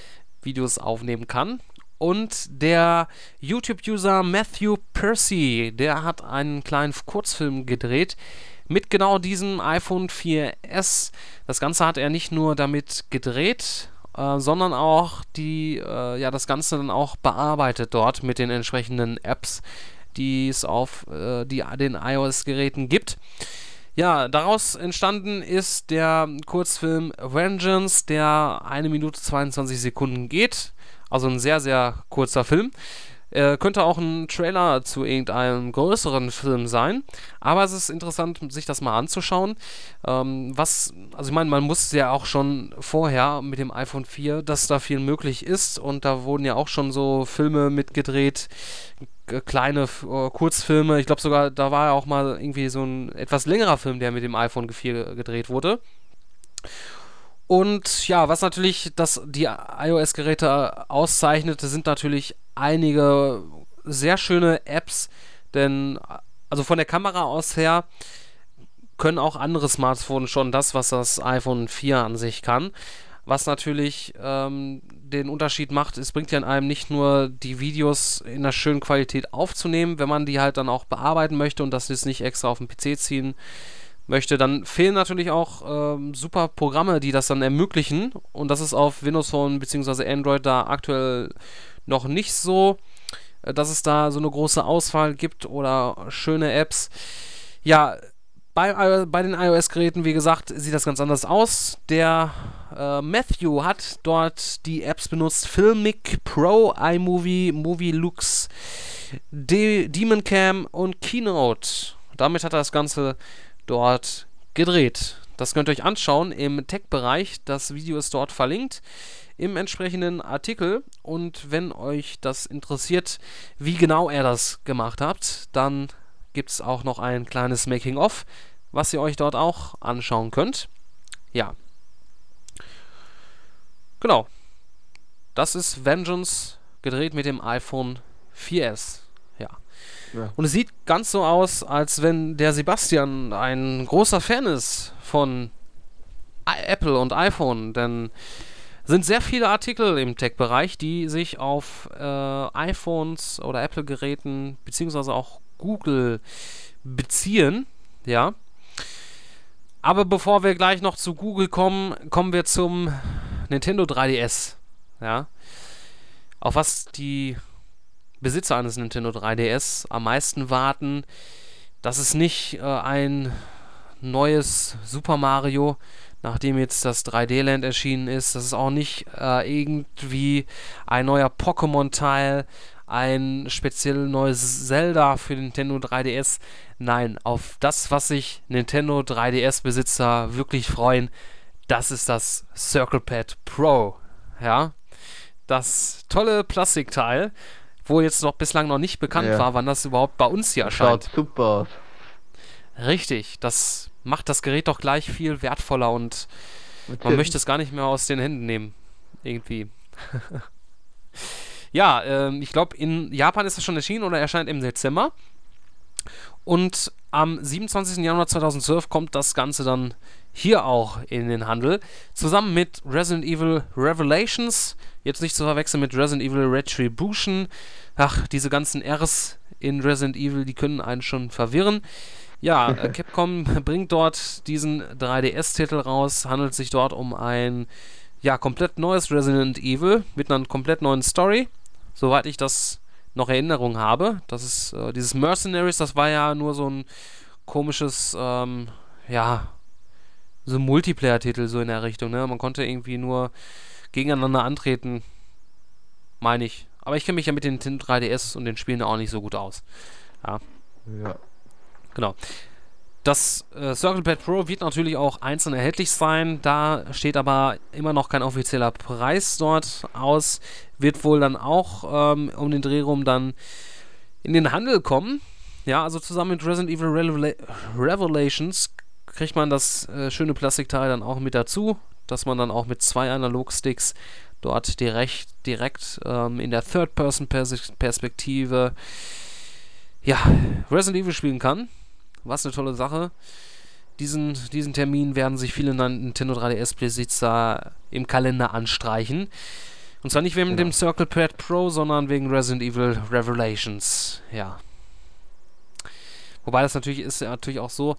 Videos aufnehmen kann. Und der YouTube-User Matthew Percy, der hat einen kleinen Kurzfilm gedreht mit genau diesem iPhone 4S. Das Ganze hat er nicht nur damit gedreht, äh, sondern auch die, äh, ja, das Ganze dann auch bearbeitet dort mit den entsprechenden Apps, die es auf äh, die, den iOS-Geräten gibt. Ja, daraus entstanden ist der Kurzfilm Vengeance, der eine Minute 22 Sekunden geht. Also ein sehr, sehr kurzer Film. Äh, könnte auch ein Trailer zu irgendeinem größeren Film sein. Aber es ist interessant, sich das mal anzuschauen. Ähm, was, also ich meine, man muss ja auch schon vorher mit dem iPhone 4, dass da viel möglich ist. Und da wurden ja auch schon so Filme mitgedreht, kleine äh, Kurzfilme. Ich glaube sogar, da war ja auch mal irgendwie so ein etwas längerer Film, der mit dem iPhone 4 gedreht wurde. Und ja, was natürlich das, die iOS-Geräte auszeichnete, sind natürlich einige sehr schöne Apps, denn also von der Kamera aus her können auch andere Smartphones schon das, was das iPhone 4 an sich kann. Was natürlich ähm, den Unterschied macht, es bringt ja in einem nicht nur die Videos in einer schönen Qualität aufzunehmen, wenn man die halt dann auch bearbeiten möchte und das jetzt nicht extra auf den PC ziehen möchte, dann fehlen natürlich auch ähm, super Programme, die das dann ermöglichen. Und das ist auf Windows Phone bzw. Android da aktuell noch nicht so, äh, dass es da so eine große Auswahl gibt oder schöne Apps. Ja, bei, bei den iOS-Geräten, wie gesagt, sieht das ganz anders aus. Der äh, Matthew hat dort die Apps benutzt: Filmic Pro, iMovie, Movie Lux, De Demon Cam und Keynote. Damit hat er das Ganze dort gedreht. Das könnt ihr euch anschauen im Tech-Bereich. Das Video ist dort verlinkt im entsprechenden Artikel. Und wenn euch das interessiert, wie genau er das gemacht hat, dann gibt es auch noch ein kleines Making-of, was ihr euch dort auch anschauen könnt. Ja. Genau. Das ist Vengeance gedreht mit dem iPhone 4S. Ja. Und es sieht ganz so aus, als wenn der Sebastian ein großer Fan ist von Apple und iPhone, denn sind sehr viele Artikel im Tech-Bereich, die sich auf äh, iPhones oder Apple-Geräten beziehungsweise auch Google beziehen, ja. Aber bevor wir gleich noch zu Google kommen, kommen wir zum Nintendo 3DS, ja. Auf was die Besitzer eines Nintendo 3DS am meisten warten, dass es nicht äh, ein neues Super Mario, nachdem jetzt das 3D-Land erschienen ist, dass es auch nicht äh, irgendwie ein neuer Pokémon-Teil, ein speziell neues Zelda für Nintendo 3DS. Nein, auf das, was sich Nintendo 3DS-Besitzer wirklich freuen, das ist das Circle Pad Pro. Ja, das tolle Plastikteil, wo jetzt noch bislang noch nicht bekannt ja. war, wann das überhaupt bei uns hier erscheint. Schaut super aus. Richtig, das macht das Gerät doch gleich viel wertvoller und man möchte es gar nicht mehr aus den Händen nehmen. Irgendwie. ja, ähm, ich glaube, in Japan ist es schon erschienen oder erscheint im Dezember. Und am 27. Januar 2012 kommt das Ganze dann hier auch in den Handel. Zusammen mit Resident Evil Revelations. Jetzt nicht zu verwechseln mit Resident Evil Retribution. Ach, diese ganzen Rs in Resident Evil, die können einen schon verwirren. Ja, äh, Capcom bringt dort diesen 3DS-Titel raus. Handelt sich dort um ein ja, komplett neues Resident Evil mit einer komplett neuen Story. Soweit ich das noch Erinnerung habe. Das ist äh, dieses Mercenaries, das war ja nur so ein komisches, ähm, ja, so ein Multiplayer-Titel so in der Richtung. Ne? Man konnte irgendwie nur gegeneinander antreten, meine ich. Aber ich kenne mich ja mit den 3DS und den Spielen auch nicht so gut aus. Ja. Ja. Genau. Das äh, Circle Pad Pro wird natürlich auch einzeln erhältlich sein. Da steht aber immer noch kein offizieller Preis dort aus. Wird wohl dann auch ähm, um den Dreh rum dann in den Handel kommen. Ja, also zusammen mit Resident Evil Revela Revelations kriegt man das äh, schöne Plastikteil dann auch mit dazu, dass man dann auch mit zwei Analogsticks dort direkt, direkt ähm, in der Third-Person-Perspektive ja, Resident Evil spielen kann. Was eine tolle Sache. Diesen, diesen Termin werden sich viele Nintendo 3DS-Besitzer im Kalender anstreichen. Und zwar nicht wegen genau. dem Circle Pad Pro, sondern wegen Resident Evil Revelations. Ja. Wobei das natürlich ist ja natürlich auch so,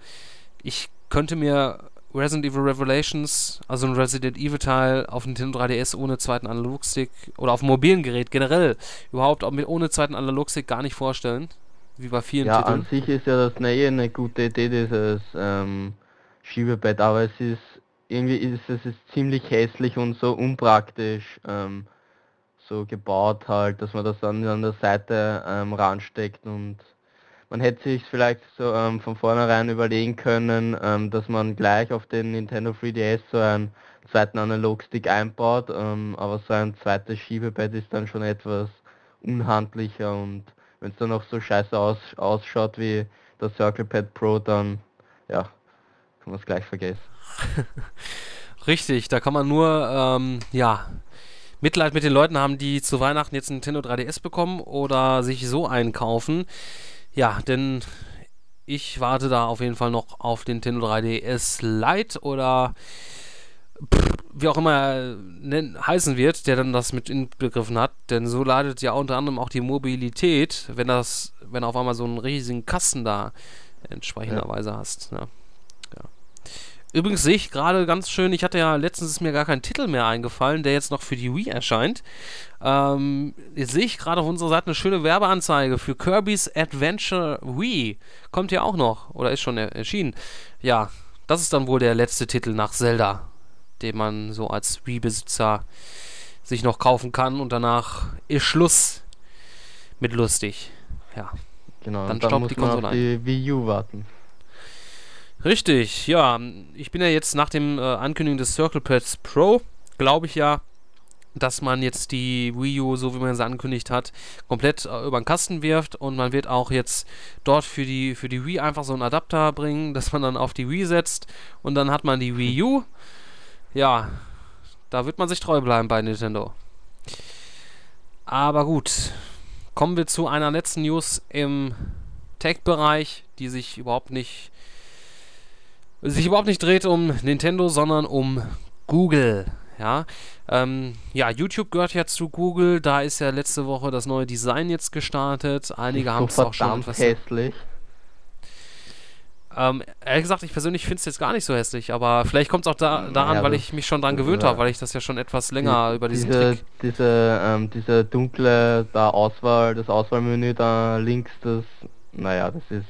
ich könnte mir Resident Evil Revelations, also ein Resident Evil Teil auf Nintendo 3DS ohne zweiten Analogstick oder auf mobilen Gerät generell überhaupt auch mit ohne zweiten Analogstick gar nicht vorstellen. Wie bei vielen Ja, Titeln. an sich ist ja das Neue eine gute Idee, dieses ähm, Schiebebett, aber es ist irgendwie ist es ist ziemlich hässlich und so unpraktisch ähm, so gebaut halt, dass man das dann an der Seite ähm, ransteckt und man hätte sich vielleicht so ähm, von vornherein überlegen können, ähm, dass man gleich auf den Nintendo 3DS so einen zweiten Analogstick einbaut, ähm, aber so ein zweites Schiebebett ist dann schon etwas unhandlicher und wenn es dann noch so scheiße aus, ausschaut wie das Circle Pad Pro, dann ja, kann man es gleich vergessen. Richtig, da kann man nur, ähm, ja, Mitleid mit den Leuten haben, die zu Weihnachten jetzt Nintendo 3DS bekommen oder sich so einkaufen. Ja, denn ich warte da auf jeden Fall noch auf den Nintendo 3DS Lite oder pff, wie auch immer er heißen wird, der dann das mit inbegriffen hat. Denn so leidet ja unter anderem auch die Mobilität, wenn das, wenn du auf einmal so einen riesigen Kasten da entsprechenderweise hast. Ja. Ja. Übrigens sehe ich gerade ganz schön, ich hatte ja letztens ist mir gar kein Titel mehr eingefallen, der jetzt noch für die Wii erscheint. Ähm, jetzt sehe ich gerade auf unserer Seite eine schöne Werbeanzeige für Kirby's Adventure Wii. Kommt ja auch noch oder ist schon er erschienen. Ja, das ist dann wohl der letzte Titel nach Zelda, den man so als Wii-Besitzer sich noch kaufen kann und danach ist Schluss mit lustig. Ja. Genau, Dann dann muss die man Konsole auf die Wii U warten. Richtig, ja. Ich bin ja jetzt nach dem äh, Ankündigen des Circle Pads Pro, glaube ich ja, dass man jetzt die Wii U, so wie man sie angekündigt hat, komplett äh, über den Kasten wirft und man wird auch jetzt dort für die, für die Wii einfach so einen Adapter bringen, dass man dann auf die Wii setzt und dann hat man die Wii U. Ja, da wird man sich treu bleiben bei Nintendo. Aber gut, kommen wir zu einer letzten News im Tech-Bereich, die sich überhaupt nicht sich überhaupt nicht dreht um Nintendo, sondern um Google. Ja, ähm, ja, YouTube gehört ja zu Google. Da ist ja letzte Woche das neue Design jetzt gestartet. Einige haben es auch schon etwas. hässlich. Ähm, ehrlich gesagt, ich persönlich finde es jetzt gar nicht so hässlich, aber vielleicht kommt es auch da, daran, Ja, weil ich mich schon dran das, gewöhnt habe, weil ich das ja schon etwas länger über diesen diese, Trick. diese, ähm, diese dunkle da Auswahl, das Auswahlmenü da links, das, naja, das ist,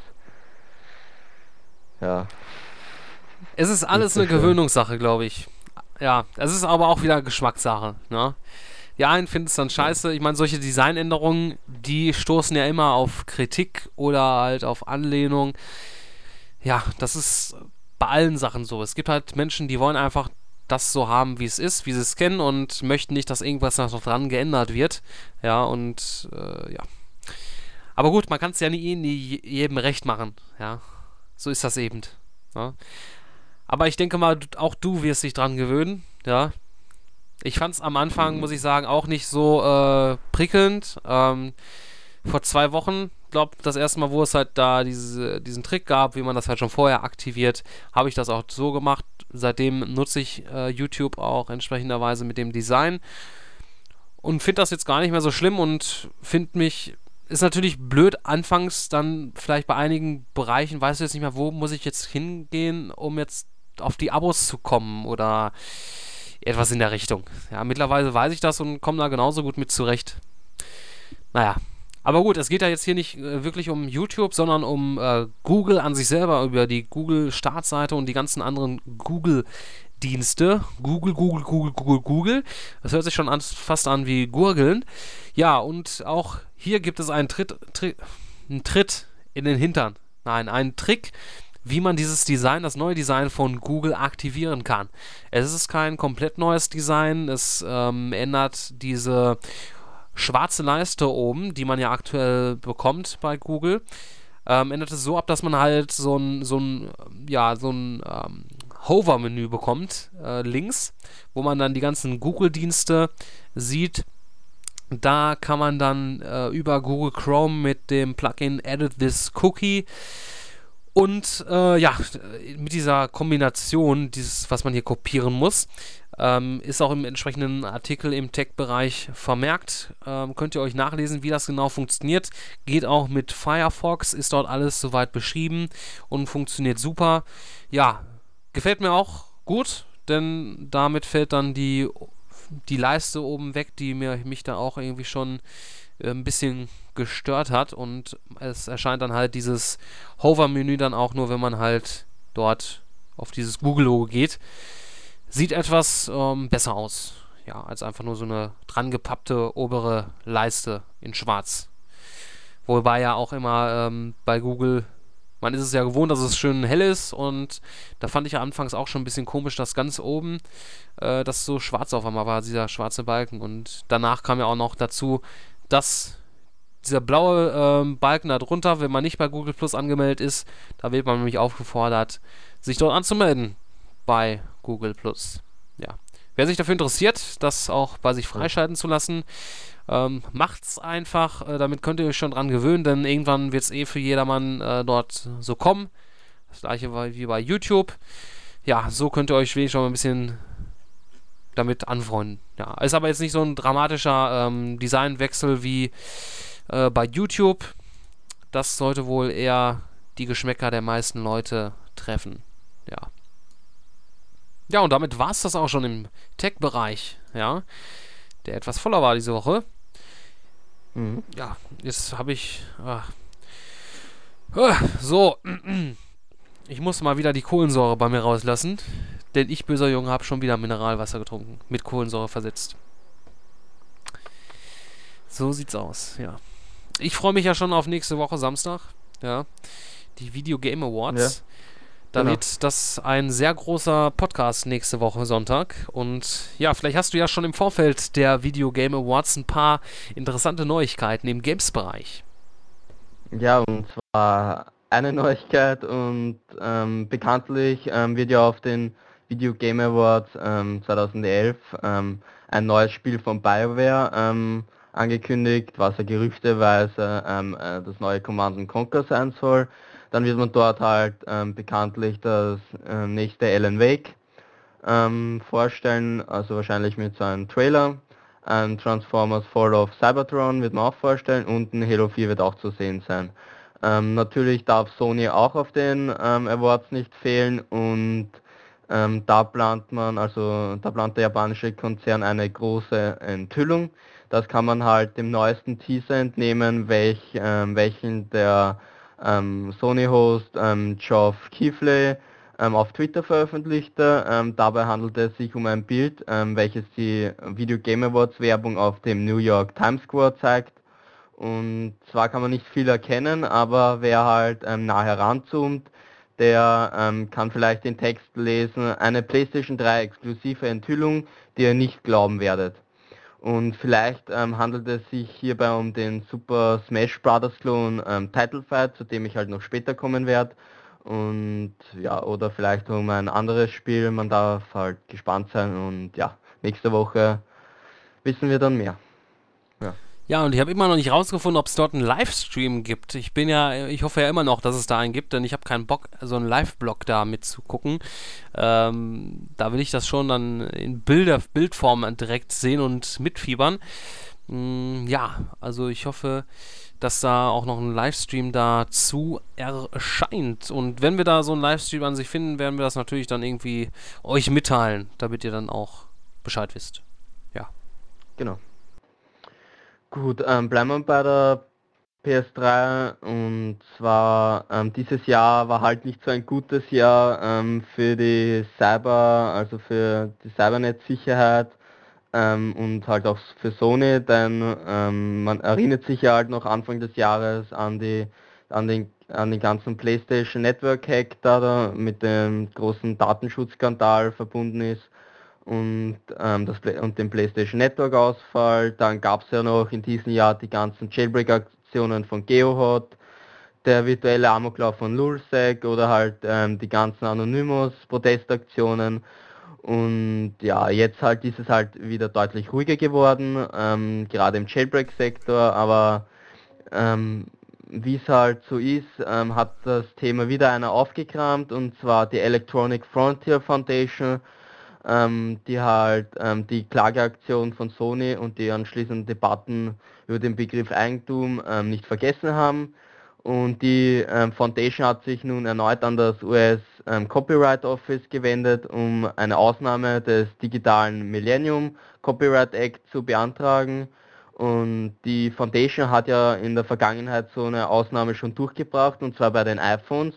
ja, Es ist alles eine. Gewöhnungssache, glaube ich. Ja, es ist aber auch wieder Geschmackssache. Ne? Die einen finden es dann scheiße. Ich meine, solche Designänderungen, die stoßen ja immer auf Kritik oder halt auf Anlehnung. Ja, das ist bei allen Sachen so. Es gibt halt Menschen, die wollen einfach das so haben, wie es ist, wie sie es kennen und möchten nicht, dass irgendwas noch dran geändert wird. Ja, und äh, ja. Aber gut, man kann es ja nie, nie jedem recht machen. Ja, so ist das eben. Ja? Aber ich denke mal, auch du wirst dich dran gewöhnen, ja. Ich fand es am Anfang, muss ich sagen, auch nicht so äh, prickelnd. Ähm, vor zwei Wochen, glaube das erste Mal, wo es halt da diese, diesen Trick gab, wie man das halt schon vorher aktiviert, habe ich das auch so gemacht. Seitdem nutze ich äh, YouTube auch entsprechenderweise mit dem Design und finde das jetzt gar nicht mehr so schlimm und finde mich ist natürlich blöd anfangs dann vielleicht bei einigen Bereichen, weißt du jetzt nicht mehr, wo muss ich jetzt hingehen, um jetzt auf die Abos zu kommen oder etwas in der Richtung. Ja, mittlerweile weiß ich das und komme da genauso gut mit zurecht. Naja, aber gut, es geht ja jetzt hier nicht äh, wirklich um YouTube, sondern um äh, Google an sich selber, über die Google-Startseite und die ganzen anderen Google-Dienste. Google, Google, Google, Google, Google. Das hört sich schon an, fast an wie Gurgeln. Ja, und auch hier gibt es einen Tritt, Tritt, einen Tritt in den Hintern. Nein, einen Trick, wie man dieses Design, das neue Design von Google aktivieren kann. Es ist kein komplett neues Design, es ähm, ändert diese schwarze Leiste oben, die man ja aktuell bekommt bei Google, ähm, ändert es so ab, dass man halt so ein, so ein, ja, so ein ähm, Hover-Menü bekommt, äh, links, wo man dann die ganzen Google-Dienste sieht. Da kann man dann äh, über Google Chrome mit dem Plugin Edit This Cookie und äh, ja, mit dieser Kombination, dieses, was man hier kopieren muss, ähm, ist auch im entsprechenden Artikel im Tech-Bereich vermerkt. Ähm, könnt ihr euch nachlesen, wie das genau funktioniert. Geht auch mit Firefox, ist dort alles soweit beschrieben und funktioniert super. Ja, gefällt mir auch gut, denn damit fällt dann die, die Leiste oben weg, die mir, mich dann auch irgendwie schon äh, ein bisschen gestört hat und es erscheint dann halt dieses Hover-Menü dann auch nur, wenn man halt dort auf dieses Google-Logo geht. Sieht etwas ähm, besser aus, ja, als einfach nur so eine dran gepappte obere Leiste in schwarz. Wobei ja auch immer ähm, bei Google, man ist es ja gewohnt, dass es schön hell ist und da fand ich ja anfangs auch schon ein bisschen komisch, dass ganz oben äh, das so schwarz auf einmal war, dieser schwarze Balken. Und danach kam ja auch noch dazu, dass dieser blaue ähm, Balken da drunter, wenn man nicht bei Google Plus angemeldet ist, da wird man nämlich aufgefordert, sich dort anzumelden bei Google Plus. Ja. Wer sich dafür interessiert, das auch bei sich freischalten zu lassen, ähm, macht's einfach. Äh, damit könnt ihr euch schon dran gewöhnen, denn irgendwann wird es eh für jedermann äh, dort so kommen. Das gleiche wie bei YouTube. Ja, so könnt ihr euch wenigstens schon mal ein bisschen damit anfreunden. Ja, ist aber jetzt nicht so ein dramatischer ähm, Designwechsel wie äh, bei YouTube. Das sollte wohl eher die Geschmäcker der meisten Leute treffen. Ja. Ja, und damit war es das auch schon im Tech-Bereich, ja, der etwas voller war diese Woche. Mhm. Ja, jetzt habe ich. Ah, ah, so, ich muss mal wieder die Kohlensäure bei mir rauslassen, denn ich, böser Junge, habe schon wieder Mineralwasser getrunken, mit Kohlensäure versetzt. So sieht's aus, ja. Ich freue mich ja schon auf nächste Woche Samstag, ja. Die Video Game Awards. Ja. Da genau. wird das ein sehr großer Podcast nächste Woche Sonntag. Und ja, vielleicht hast du ja schon im Vorfeld der Video Game Awards ein paar interessante Neuigkeiten im Games-Bereich. Ja, und zwar eine Neuigkeit und ähm, bekanntlich ähm, wird ja auf den Video Game Awards ähm, 2011 ähm, ein neues Spiel von BioWare ähm, angekündigt, was ja gerüchteweise ähm, äh, das neue Command Conquer sein soll. Dann wird man dort halt ähm, bekanntlich das äh, nächste Alan Wake ähm, vorstellen, also wahrscheinlich mit so einem Trailer. Ein Transformers Fall of Cybertron wird man auch vorstellen und ein Halo 4 wird auch zu sehen sein. Ähm, natürlich darf Sony auch auf den ähm, Awards nicht fehlen und ähm, da plant man, also da plant der japanische Konzern eine große Enthüllung. Das kann man halt dem neuesten Teaser entnehmen, welch, ähm, welchen der ähm, Sony-Host ähm, Geoff Keighley ähm, auf Twitter veröffentlichte. Ähm, dabei handelt es sich um ein Bild, ähm, welches die Video Game Awards Werbung auf dem New York Times Square zeigt. Und zwar kann man nicht viel erkennen, aber wer halt nah heranzoomt, der ähm, kann vielleicht den Text lesen, eine PlayStation 3 exklusive Enthüllung, die ihr nicht glauben werdet. Und vielleicht ähm, handelt es sich hierbei um den Super Smash Bros. Klon ähm, Title Fight, zu dem ich halt noch später kommen werde. Und ja, oder vielleicht um ein anderes Spiel. Man darf halt gespannt sein und ja, nächste Woche wissen wir dann mehr. Ja, und ich habe immer noch nicht rausgefunden, ob es dort einen Livestream gibt. Ich bin ja, ich hoffe ja immer noch, dass es da einen gibt, denn ich habe keinen Bock, so einen Live-Blog da mitzugucken. Ähm, da will ich das schon dann in Bilder, Bildform direkt sehen und mitfiebern. Mm, ja, also ich hoffe, dass da auch noch ein Livestream dazu erscheint. Und wenn wir da so einen Livestream an sich finden, werden wir das natürlich dann irgendwie euch mitteilen, damit ihr dann auch Bescheid wisst. Ja. Genau. Gut, ähm, bleiben wir bei der PS3 und zwar ähm, dieses Jahr war halt nicht so ein gutes Jahr ähm, für die Cyber, also für die Cybernet-Sicherheit ähm, und halt auch für Sony, denn ähm, man erinnert sich ja halt noch Anfang des Jahres an die an den an den ganzen PlayStation Network Hack, da, da mit dem großen Datenschutzskandal verbunden ist und, ähm, das und den PlayStation Network Ausfall. Dann gab es ja noch in diesem Jahr die ganzen Jailbreak-Aktionen von GeoHot, der virtuelle Amoklauf von Lulsec oder halt ähm, die ganzen Anonymous-Protestaktionen. Und ja, jetzt halt ist es halt wieder deutlich ruhiger geworden, ähm, gerade im Jailbreak-Sektor, aber ähm, wie es halt so ist, ähm, hat das Thema wieder einer aufgekramt und zwar die Electronic Frontier Foundation, ähm, die halt ähm, die Klageaktion von Sony und die anschließenden Debatten über den Begriff Eigentum ähm, nicht vergessen haben. Und die ähm, Foundation hat sich nun erneut an das US ähm, Copyright Office gewendet, um eine Ausnahme des digitalen Millennium Copyright Act zu beantragen. Und die Foundation hat ja in der Vergangenheit so eine Ausnahme schon durchgebracht, und zwar bei den iPhones.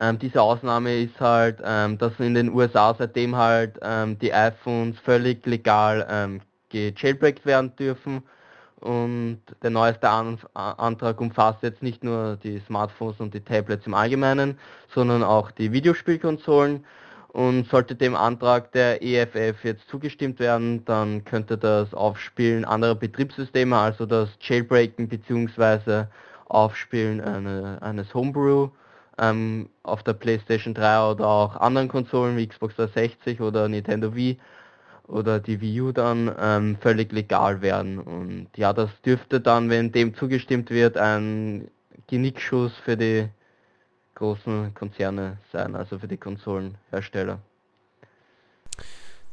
Ähm, diese Ausnahme ist halt, ähm, dass in den USA seitdem halt ähm, die iPhones völlig legal ähm, gejailbreakt werden dürfen und der neueste An Antrag umfasst jetzt nicht nur die Smartphones und die Tablets im Allgemeinen, sondern auch die Videospielkonsolen. Und sollte dem Antrag der EFF jetzt zugestimmt werden, dann könnte das Aufspielen anderer Betriebssysteme, also das Jailbreaken bzw. Aufspielen eine, eines Homebrew ähm, auf der PlayStation 3 oder auch anderen Konsolen wie Xbox 360 oder Nintendo Wii oder die Wii U dann ähm, völlig legal werden. Und ja, das dürfte dann, wenn dem zugestimmt wird, ein Genickschuss für die großen Konzerne sein, also für die Konsolenhersteller.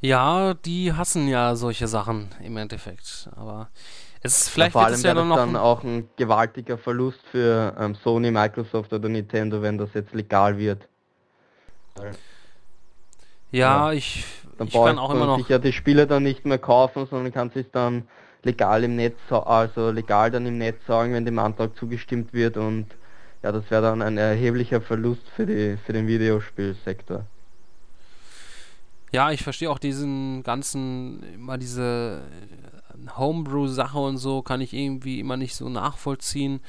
Ja, die hassen ja solche Sachen im Endeffekt. Aber es ist vielleicht ja, vor allem ja dann, dann auch ein gewaltiger Verlust für ähm, Sony, Microsoft oder Nintendo, wenn das jetzt legal wird. Ja, ja. ich dann ich kann auch immer noch sich ja die Spiele dann nicht mehr kaufen, sondern kann sich dann legal im Netz, also legal dann im Netz sagen, wenn dem Antrag zugestimmt wird und ja, das wäre dann ein erheblicher Verlust für die für den Videospielsektor. Ja, ich verstehe auch diesen ganzen immer diese Homebrew-Sache und so kann ich irgendwie immer nicht so nachvollziehen.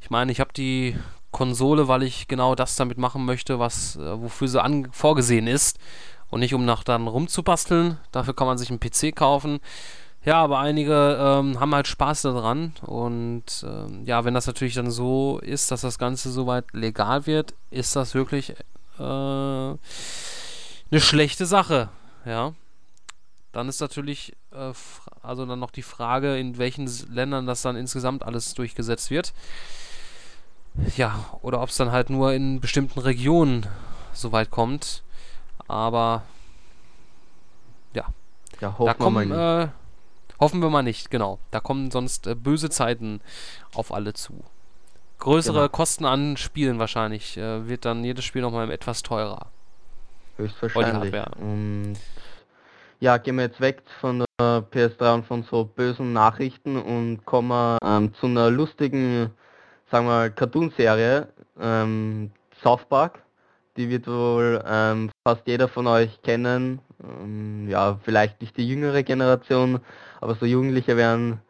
Ich meine, ich habe die Konsole, weil ich genau das damit machen möchte, was äh, wofür sie vorgesehen ist und nicht um nach dann rumzubasteln. Dafür kann man sich einen PC kaufen. Ja, aber einige ähm, haben halt Spaß daran und ähm, ja, wenn das natürlich dann so ist, dass das Ganze soweit legal wird, ist das wirklich äh, eine schlechte Sache, ja. Dann ist natürlich äh, also dann noch die Frage, in welchen Ländern das dann insgesamt alles durchgesetzt wird. Ja, oder ob es dann halt nur in bestimmten Regionen soweit kommt. Aber ja. Ja, hoffen, da kommen, wir, mal äh, hoffen wir mal nicht, genau. Da kommen sonst äh, böse Zeiten auf alle zu. Größere genau. Kosten an Spielen wahrscheinlich. Äh, wird dann jedes Spiel nochmal etwas teurer. Höchstwahrscheinlich. Und ja, gehen wir jetzt weg von der PS3 und von so bösen Nachrichten und kommen ähm, zu einer lustigen, sagen wir mal, Cartoon-Serie, ähm, South Park. Die wird wohl ähm, fast jeder von euch kennen. Ähm, ja, vielleicht nicht die jüngere Generation, aber so Jugendliche werden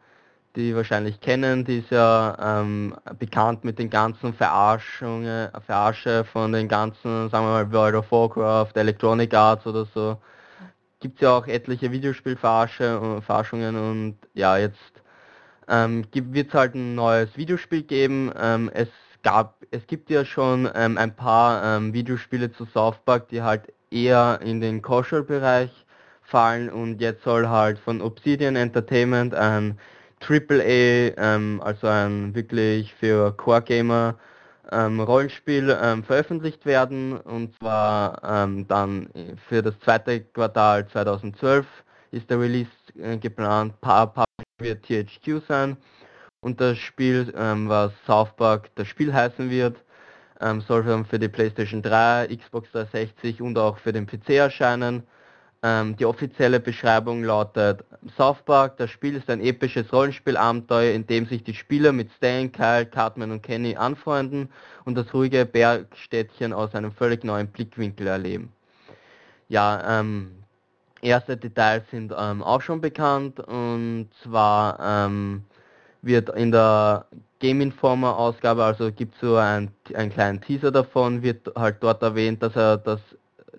die wahrscheinlich kennen. Die ist ja ähm, bekannt mit den ganzen Verarschungen, Verarsche von den ganzen, sagen wir mal, World of Warcraft, Electronic Arts oder so. Gibt es ja auch etliche Videospielverarschungen und ja, jetzt ähm, wird es halt ein neues Videospiel geben. Ähm, es gab, es gibt ja schon ähm, ein paar ähm, Videospiele zu South Park, die halt eher in den Casual-Bereich fallen und jetzt soll halt von Obsidian Entertainment ein AAA, ähm, also ein wirklich für Core-Gamer ähm, Rollenspiel ähm, veröffentlicht werden und zwar ähm, dann für das zweite Quartal 2012 ist der Release äh, geplant. Paar wird THQ sein und das Spiel, ähm, was South Park das Spiel heißen wird, ähm, soll dann für die PlayStation 3, Xbox 360 und auch für den PC erscheinen. Ähm, die offizielle Beschreibung lautet South Park, das Spiel ist ein episches Rollenspielabenteuer, in dem sich die Spieler mit Stan, Kyle, Cartman und Kenny anfreunden und das ruhige Bergstädtchen aus einem völlig neuen Blickwinkel erleben. Ja, ähm, erste Details sind ähm, auch schon bekannt und zwar ähm, wird in der Game Informer Ausgabe, also gibt es so einen, einen kleinen Teaser davon, wird halt dort erwähnt, dass er das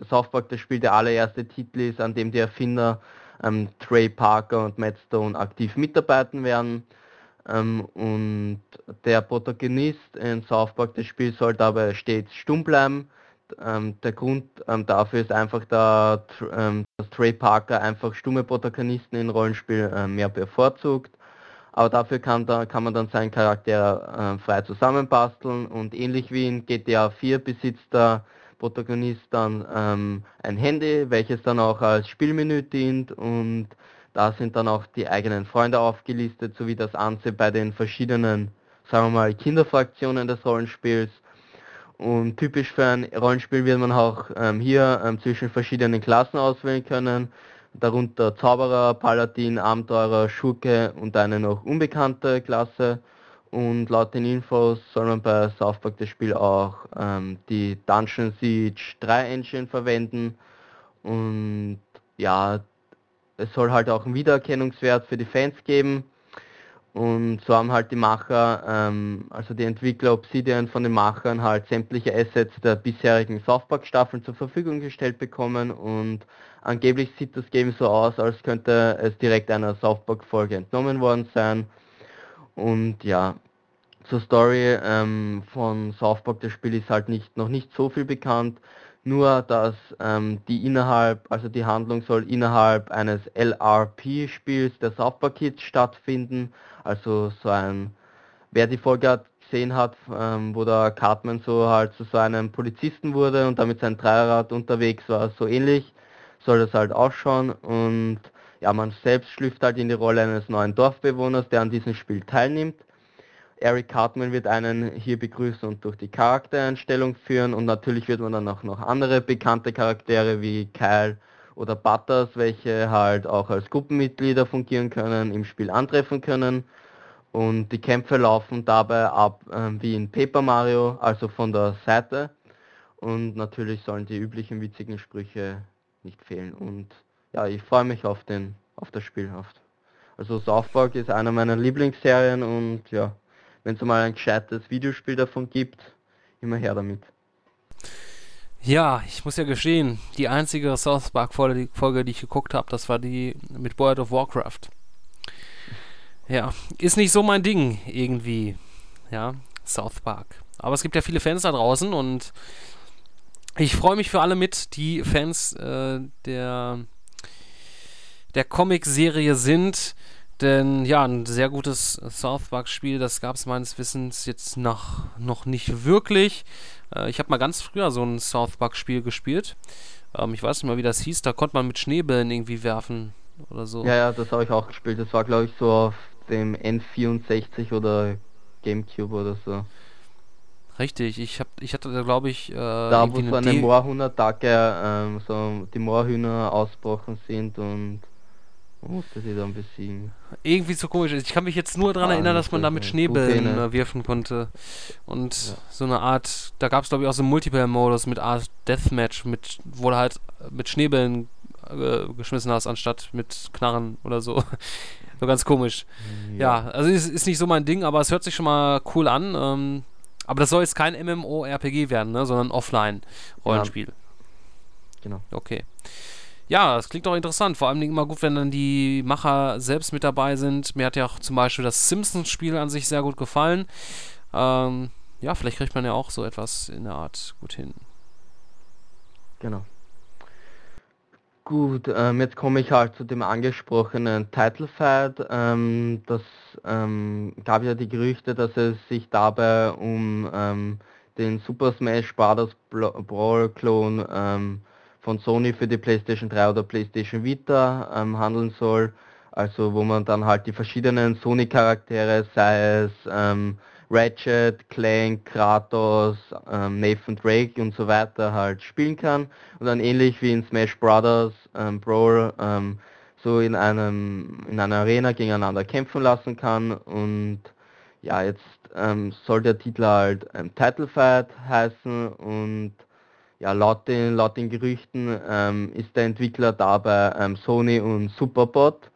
South Park das Spiel der allererste Titel ist, an dem die Erfinder ähm, Trey Parker und Matt Stone aktiv mitarbeiten werden. Ähm, und der Protagonist in South Park des Spiels soll dabei stets stumm bleiben. Ähm, der Grund ähm, dafür ist einfach, da, ähm, dass Trey Parker einfach stumme Protagonisten in Rollenspiel äh, mehr bevorzugt aber dafür kann, da, kann man dann seinen Charakter äh, frei zusammenbasteln und ähnlich wie in GTA 4 besitzt der Protagonist dann ähm, ein Handy, welches dann auch als Spielmenü dient und da sind dann auch die eigenen Freunde aufgelistet, sowie das Ansehen bei den verschiedenen sagen wir mal, Kinderfraktionen des Rollenspiels. Und typisch für ein Rollenspiel wird man auch ähm, hier ähm, zwischen verschiedenen Klassen auswählen können, darunter Zauberer, Paladin, Abenteurer, Schurke und eine noch unbekannte Klasse. Und laut den Infos soll man bei South Park das Spiel auch ähm, die Dungeon Siege 3 Engine verwenden. Und ja, es soll halt auch einen Wiedererkennungswert für die Fans geben. Und so haben halt die Macher, ähm, also die Entwickler Obsidian von den Machern halt sämtliche Assets der bisherigen South Park Staffeln zur Verfügung gestellt bekommen und angeblich sieht das Game so aus, als könnte es direkt einer South Park Folge entnommen worden sein. Und ja, zur Story ähm, von South Park, das Spiel ist halt nicht, noch nicht so viel bekannt nur dass ähm, die innerhalb, also die Handlung soll innerhalb eines LRP-Spiels der South Park Kids stattfinden. Also so ein, wer die Folge gesehen hat, ähm, wo der Cartman so halt zu so einem Polizisten wurde und damit sein Dreirad unterwegs war, so ähnlich soll das halt ausschauen und ja, man selbst schlüpft halt in die Rolle eines neuen Dorfbewohners, der an diesem Spiel teilnimmt. Eric Cartman wird einen hier begrüßen und durch die Charaktereinstellung führen und natürlich wird man dann auch noch andere bekannte Charaktere wie Kyle oder Butters, welche halt auch als Gruppenmitglieder fungieren können, im Spiel antreffen können. Und die Kämpfe laufen dabei ab äh, wie in Paper Mario, also von der Seite. Und natürlich sollen die üblichen witzigen Sprüche nicht fehlen. Und ja, ich freue mich auf den auf das Spiel. Also South Park ist einer meiner Lieblingsserien und ja, wenn es mal ein gescheites Videospiel davon gibt, immer her damit. Ja, ich muss ja gestehen, die einzige South Park Folge, Folge die ich geguckt habe, das war die mit World of Warcraft. Ja, ist nicht so mein Ding irgendwie. Ja, South Park. Aber es gibt ja viele Fans da draußen und ich freue mich für alle mit, die Fans äh, der, der Comic-Serie sind. Denn ja, ein sehr gutes South Park-Spiel, das gab es meines Wissens jetzt noch, noch nicht wirklich. Äh, ich habe mal ganz früher so ein South Park-Spiel gespielt. Ähm, ich weiß nicht mal, wie das hieß. Da konnte man mit Schneebällen irgendwie werfen oder so. Ja, ja, das habe ich auch gespielt. Das war, glaube ich, so auf dem N64 oder Gamecube oder so. Richtig, ich hab, ich hatte da glaube ich äh, da wo so eine Moorhühner-Attacke, ähm, so die Moorhühner ausbrochen sind und musste sie dann besiegen. Irgendwie so komisch. Ich kann mich jetzt nur daran ah, erinnern, dass man da mit Schneebällen äh, werfen konnte. Und ja. so eine Art, da gab es glaube ich auch so einen Multiplayer-Modus mit Art Deathmatch, mit, wo du halt mit Schneebällen äh, geschmissen hast, anstatt mit Knarren oder so. so ganz komisch. Ja, ja also ist, ist nicht so mein Ding, aber es hört sich schon mal cool an. Ähm, aber das soll jetzt kein MMO-RPG werden, ne, sondern Offline-Rollenspiel. Ja. Genau. Okay. Ja, das klingt auch interessant. Vor allem immer gut, wenn dann die Macher selbst mit dabei sind. Mir hat ja auch zum Beispiel das Simpsons-Spiel an sich sehr gut gefallen. Ähm, ja, vielleicht kriegt man ja auch so etwas in der Art gut hin. Genau. Gut, ähm, jetzt komme ich halt zu dem angesprochenen Title Fight. Ähm, das ähm, gab ja die Gerüchte, dass es sich dabei um ähm, den Super Smash Bros. Brawl Clone ähm, von Sony für die PlayStation 3 oder PlayStation Vita ähm, handeln soll. Also wo man dann halt die verschiedenen Sony-Charaktere, sei es ähm, Ratchet, Clank, Kratos, ähm, Nathan Drake und so weiter halt spielen kann. Und dann ähnlich wie in Smash Brothers ähm, Brawl ähm, so in einem in einer Arena gegeneinander kämpfen lassen kann. Und ja jetzt ähm, soll der Titel halt ähm, Title Fight heißen. Und ja, laut den, laut den Gerüchten ähm, ist der Entwickler dabei ähm, Sony und Superbot.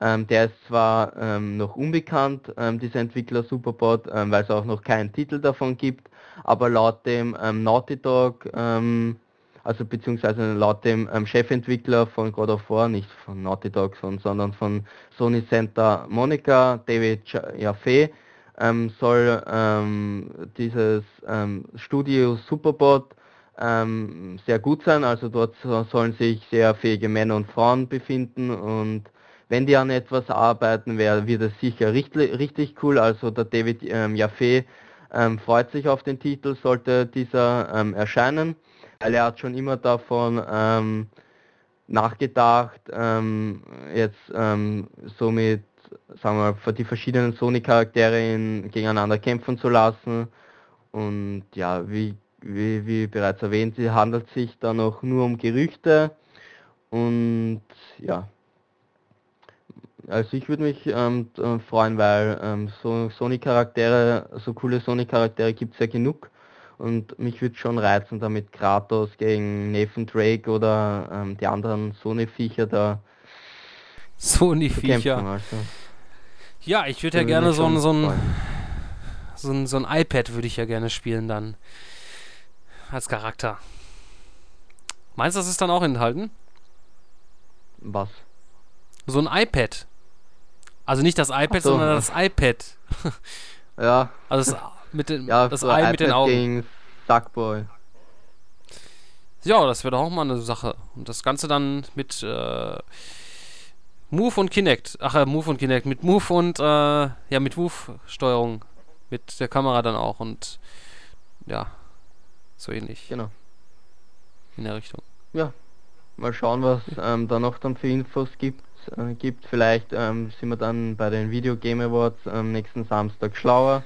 Ähm, der ist zwar ähm, noch unbekannt, ähm, dieser Entwickler Superbot, ähm, weil es auch noch keinen Titel davon gibt, aber laut dem Naughty Dog, also beziehungsweise laut dem Chefentwickler von God of War, nicht von Naughty Dog, sondern von Sony Santa Monica, David Jaffe, soll dieses Studio Superbot ähm, sehr gut sein. Also dort sollen sich sehr fähige Männer und Frauen befinden und wenn die an etwas arbeiten, wär, wird es sicher richtig, richtig cool. Also der David ähm, Jaffe ähm, freut sich auf den Titel, sollte dieser ähm, erscheinen, weil er hat schon immer davon ähm, nachgedacht, ähm, jetzt ähm, so mit sagen wir mal, die verschiedenen Sony-Charaktere gegeneinander kämpfen zu lassen. Und ja, wie, wie, wie bereits erwähnt, sie handelt sich da noch nur um Gerüchte. Und ja, also ich würde mich ähm, äh, freuen, weil ähm, so Sony-Charaktere, so coole Sony-Charaktere gibt es ja genug. Und mich würde schon reizen, damit Kratos gegen Nathan Drake oder ähm, die anderen Sony-Viecher da Sony-Viecher. Also. Ja, ich würde ja gerne so ein, so, ein, so, ein, so ein iPad würde ich ja gerne spielen dann. Als Charakter. Meinst du, das ist dann auch enthalten? Was? So ein iPad. Also nicht das iPad, so. sondern das iPad. ja. Also das mit den, ja, das Ei mit den Augen. Gegen Sackboy. Ja, das wäre doch auch mal eine Sache. Und das Ganze dann mit äh, Move und Kinect. Ach, äh, Move und Kinect. Mit Move und, äh, ja, mit Move-Steuerung. Mit der Kamera dann auch und, ja, so ähnlich. Genau. In der Richtung. Ja, mal schauen, was ähm, da noch dann für Infos gibt. Äh, gibt. Vielleicht ähm, sind wir dann bei den Video Game Awards am nächsten Samstag schlauer.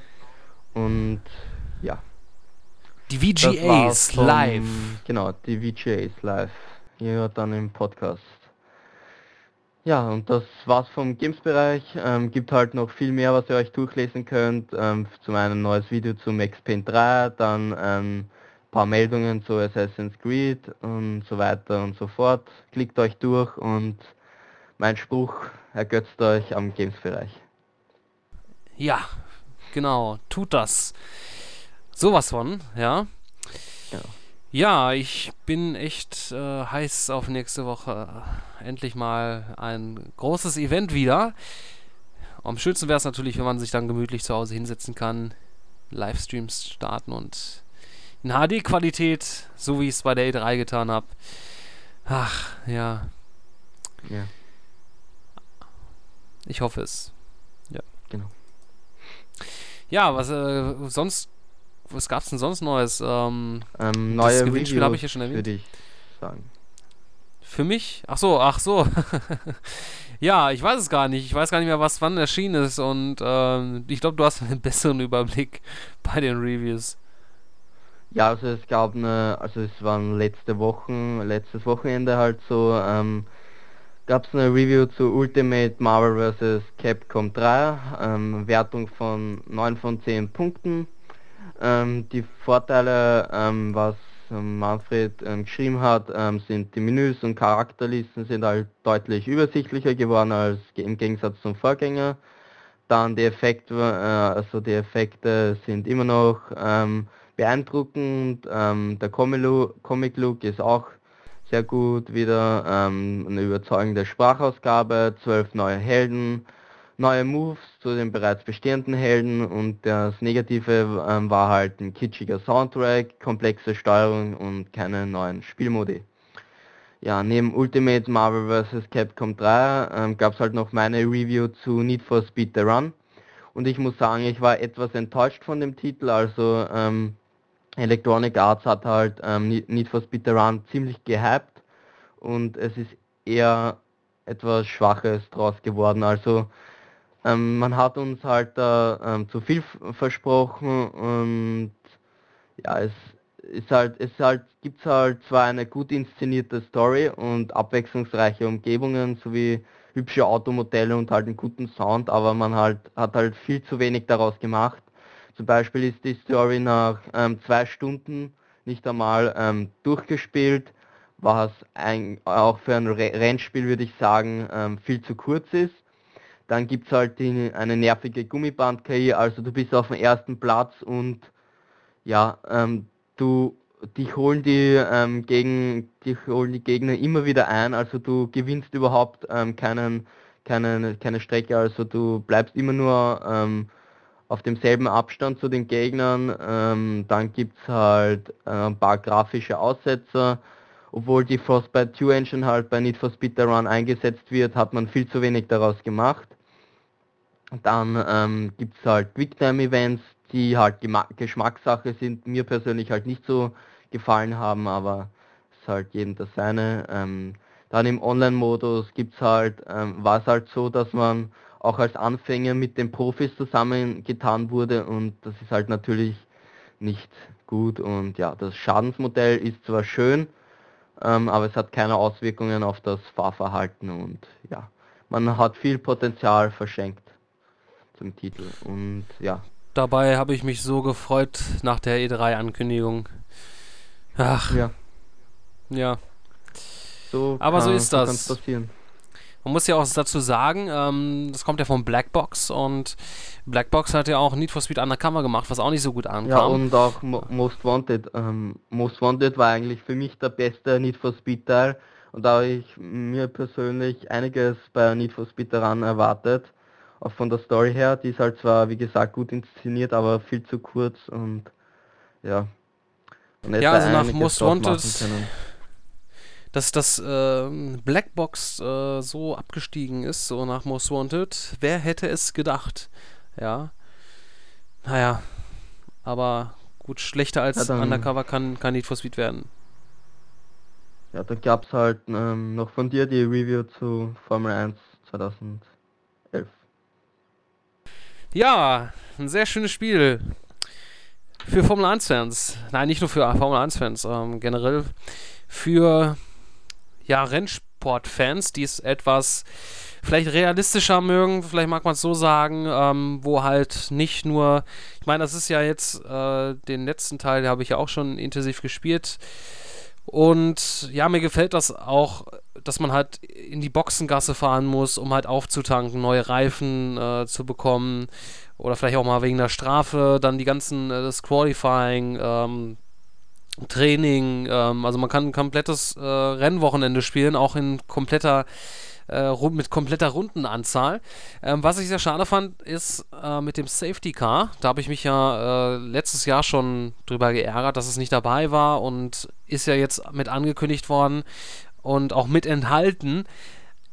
Und ja. Die VGAs vom, live. Genau, die VGAs live. Hier dann im Podcast. Ja, und das war's vom Games-Bereich. Ähm, gibt halt noch viel mehr, was ihr euch durchlesen könnt. Ähm, zum einen ein neues Video zu Max Payne 3, dann ein paar Meldungen zu Assassin's Creed und so weiter und so fort. Klickt euch durch und mein Spruch ergötzt euch am Games-Bereich. Ja, genau, tut das. Sowas von, ja. Ja, ja ich bin echt äh, heiß auf nächste Woche. Endlich mal ein großes Event wieder. Am schönsten wäre es natürlich, wenn man sich dann gemütlich zu Hause hinsetzen kann, Livestreams starten und in HD-Qualität, so wie ich es bei der E3 getan habe. Ach, ja. Ja. Ich hoffe es. Ja. Genau. Ja, was äh, sonst, was gab's denn sonst Neues? Ähm, ähm, neue Gewinnspiel habe ich ja schon erwähnt. Für dich sagen. Für mich? Ach so, ach so. ja, ich weiß es gar nicht. Ich weiß gar nicht mehr, was wann erschienen ist und ähm, ich glaube, du hast einen besseren Überblick bei den Reviews. Ja, also es gab eine, also es waren letzte Wochen, letztes Wochenende halt so ähm, gab es eine Review zu Ultimate Marvel vs. Capcom 3, ähm, Wertung von 9 von 10 Punkten. Ähm, die Vorteile, ähm, was ähm, Manfred ähm, geschrieben hat, sind die Menüs und Charakterlisten sind halt deutlich übersichtlicher geworden als im Gegensatz zum Vorgänger. Dann die Effekte, äh, also die Effekte sind immer noch beeindruckend. der Comic Look ist auch sehr gut wieder, ähm, eine überzeugende Sprachausgabe, zwölf neue Helden, neue Moves zu den bereits bestehenden Helden und das Negative ähm, war halt ein kitschiger Soundtrack, komplexe Steuerung und keine neuen Spielmodi. Ja, neben Ultimate Marvel vs. Capcom 3 ähm, gab es halt noch meine Review zu Need for Speed The Run und ich muss sagen, ich war etwas enttäuscht von dem Titel, also ähm, Electronic Arts hat halt ähm, Need for Speed The Run ziemlich gehypt und es ist eher etwas Schwaches draus geworden. Also ähm, man hat uns halt da ähm, zu viel versprochen und ja, es ist halt, es halt, gibt halt zwar eine gut inszenierte Story und abwechslungsreiche Umgebungen sowie hübsche Automodelle und halt einen guten Sound, aber man halt hat halt viel zu wenig daraus gemacht zum Beispiel ist die Story nach ähm, zwei Stunden nicht einmal ähm, durchgespielt, was ein, auch für ein Rennspiel würde ich sagen ähm, viel zu kurz ist. Dann gibt es halt die, eine nervige Gummiband-KI, also du bist auf dem ersten Platz und ja, ähm, du dich holen die ähm, gegen dich holen die Gegner immer wieder ein, also du gewinnst überhaupt ähm, keinen, keinen, keine Strecke, also du bleibst immer nur ähm, auf demselben Abstand zu den Gegnern. Ähm, dann gibt es halt äh, ein paar grafische Aussetzer. Obwohl die Frostbite 2 Engine halt bei Need for Speed Run eingesetzt wird, hat man viel zu wenig daraus gemacht. Dann ähm, gibt es halt Quicktime-Events, die halt Geschmackssache sind, mir persönlich halt nicht so gefallen haben, aber es ist halt jedem das seine. Ähm, dann im Online-Modus gibt's halt, ähm, war es halt so, dass man auch als Anfänger mit den Profis zusammengetan wurde und das ist halt natürlich nicht gut und ja, das Schadensmodell ist zwar schön, ähm, aber es hat keine Auswirkungen auf das Fahrverhalten und ja, man hat viel Potenzial verschenkt zum Titel und ja. Dabei habe ich mich so gefreut nach der E3-Ankündigung. Ach. Ja. Ja. So aber so ist das. Passieren. Man muss ja auch dazu sagen, ähm, das kommt ja von Blackbox und Blackbox hat ja auch Need for Speed Undercover gemacht, was auch nicht so gut ankam. Ja, und auch Mo Most Wanted. Ähm, Most Wanted war eigentlich für mich der beste Need for Speed Teil und da habe ich mir persönlich einiges bei Need for Speed daran erwartet. Auch von der Story her, die ist halt zwar, wie gesagt, gut inszeniert, aber viel zu kurz und ja. ja, also nach Most Wanted dass das äh, Blackbox äh, so abgestiegen ist, so nach Most Wanted. Wer hätte es gedacht? Ja. Naja. Aber gut, schlechter als ja, Undercover kann, kann Need for Speed werden. Ja, da gab es halt ähm, noch von dir die Review zu Formel 1 2011. Ja, ein sehr schönes Spiel. Für Formel 1-Fans. Nein, nicht nur für Formel 1-Fans, ähm, generell für ja, Rennsport-Fans, die es etwas vielleicht realistischer mögen, vielleicht mag man es so sagen, ähm, wo halt nicht nur, ich meine, das ist ja jetzt äh, den letzten Teil, habe ich ja auch schon intensiv gespielt. Und ja, mir gefällt das auch, dass man halt in die Boxengasse fahren muss, um halt aufzutanken, neue Reifen äh, zu bekommen. Oder vielleicht auch mal wegen der Strafe, dann die ganzen, äh, das Qualifying, ähm, Training, ähm, also man kann ein komplettes äh, Rennwochenende spielen, auch in kompletter äh, mit kompletter Rundenanzahl. Ähm, was ich sehr schade fand, ist äh, mit dem Safety Car. Da habe ich mich ja äh, letztes Jahr schon drüber geärgert, dass es nicht dabei war und ist ja jetzt mit angekündigt worden und auch mit enthalten.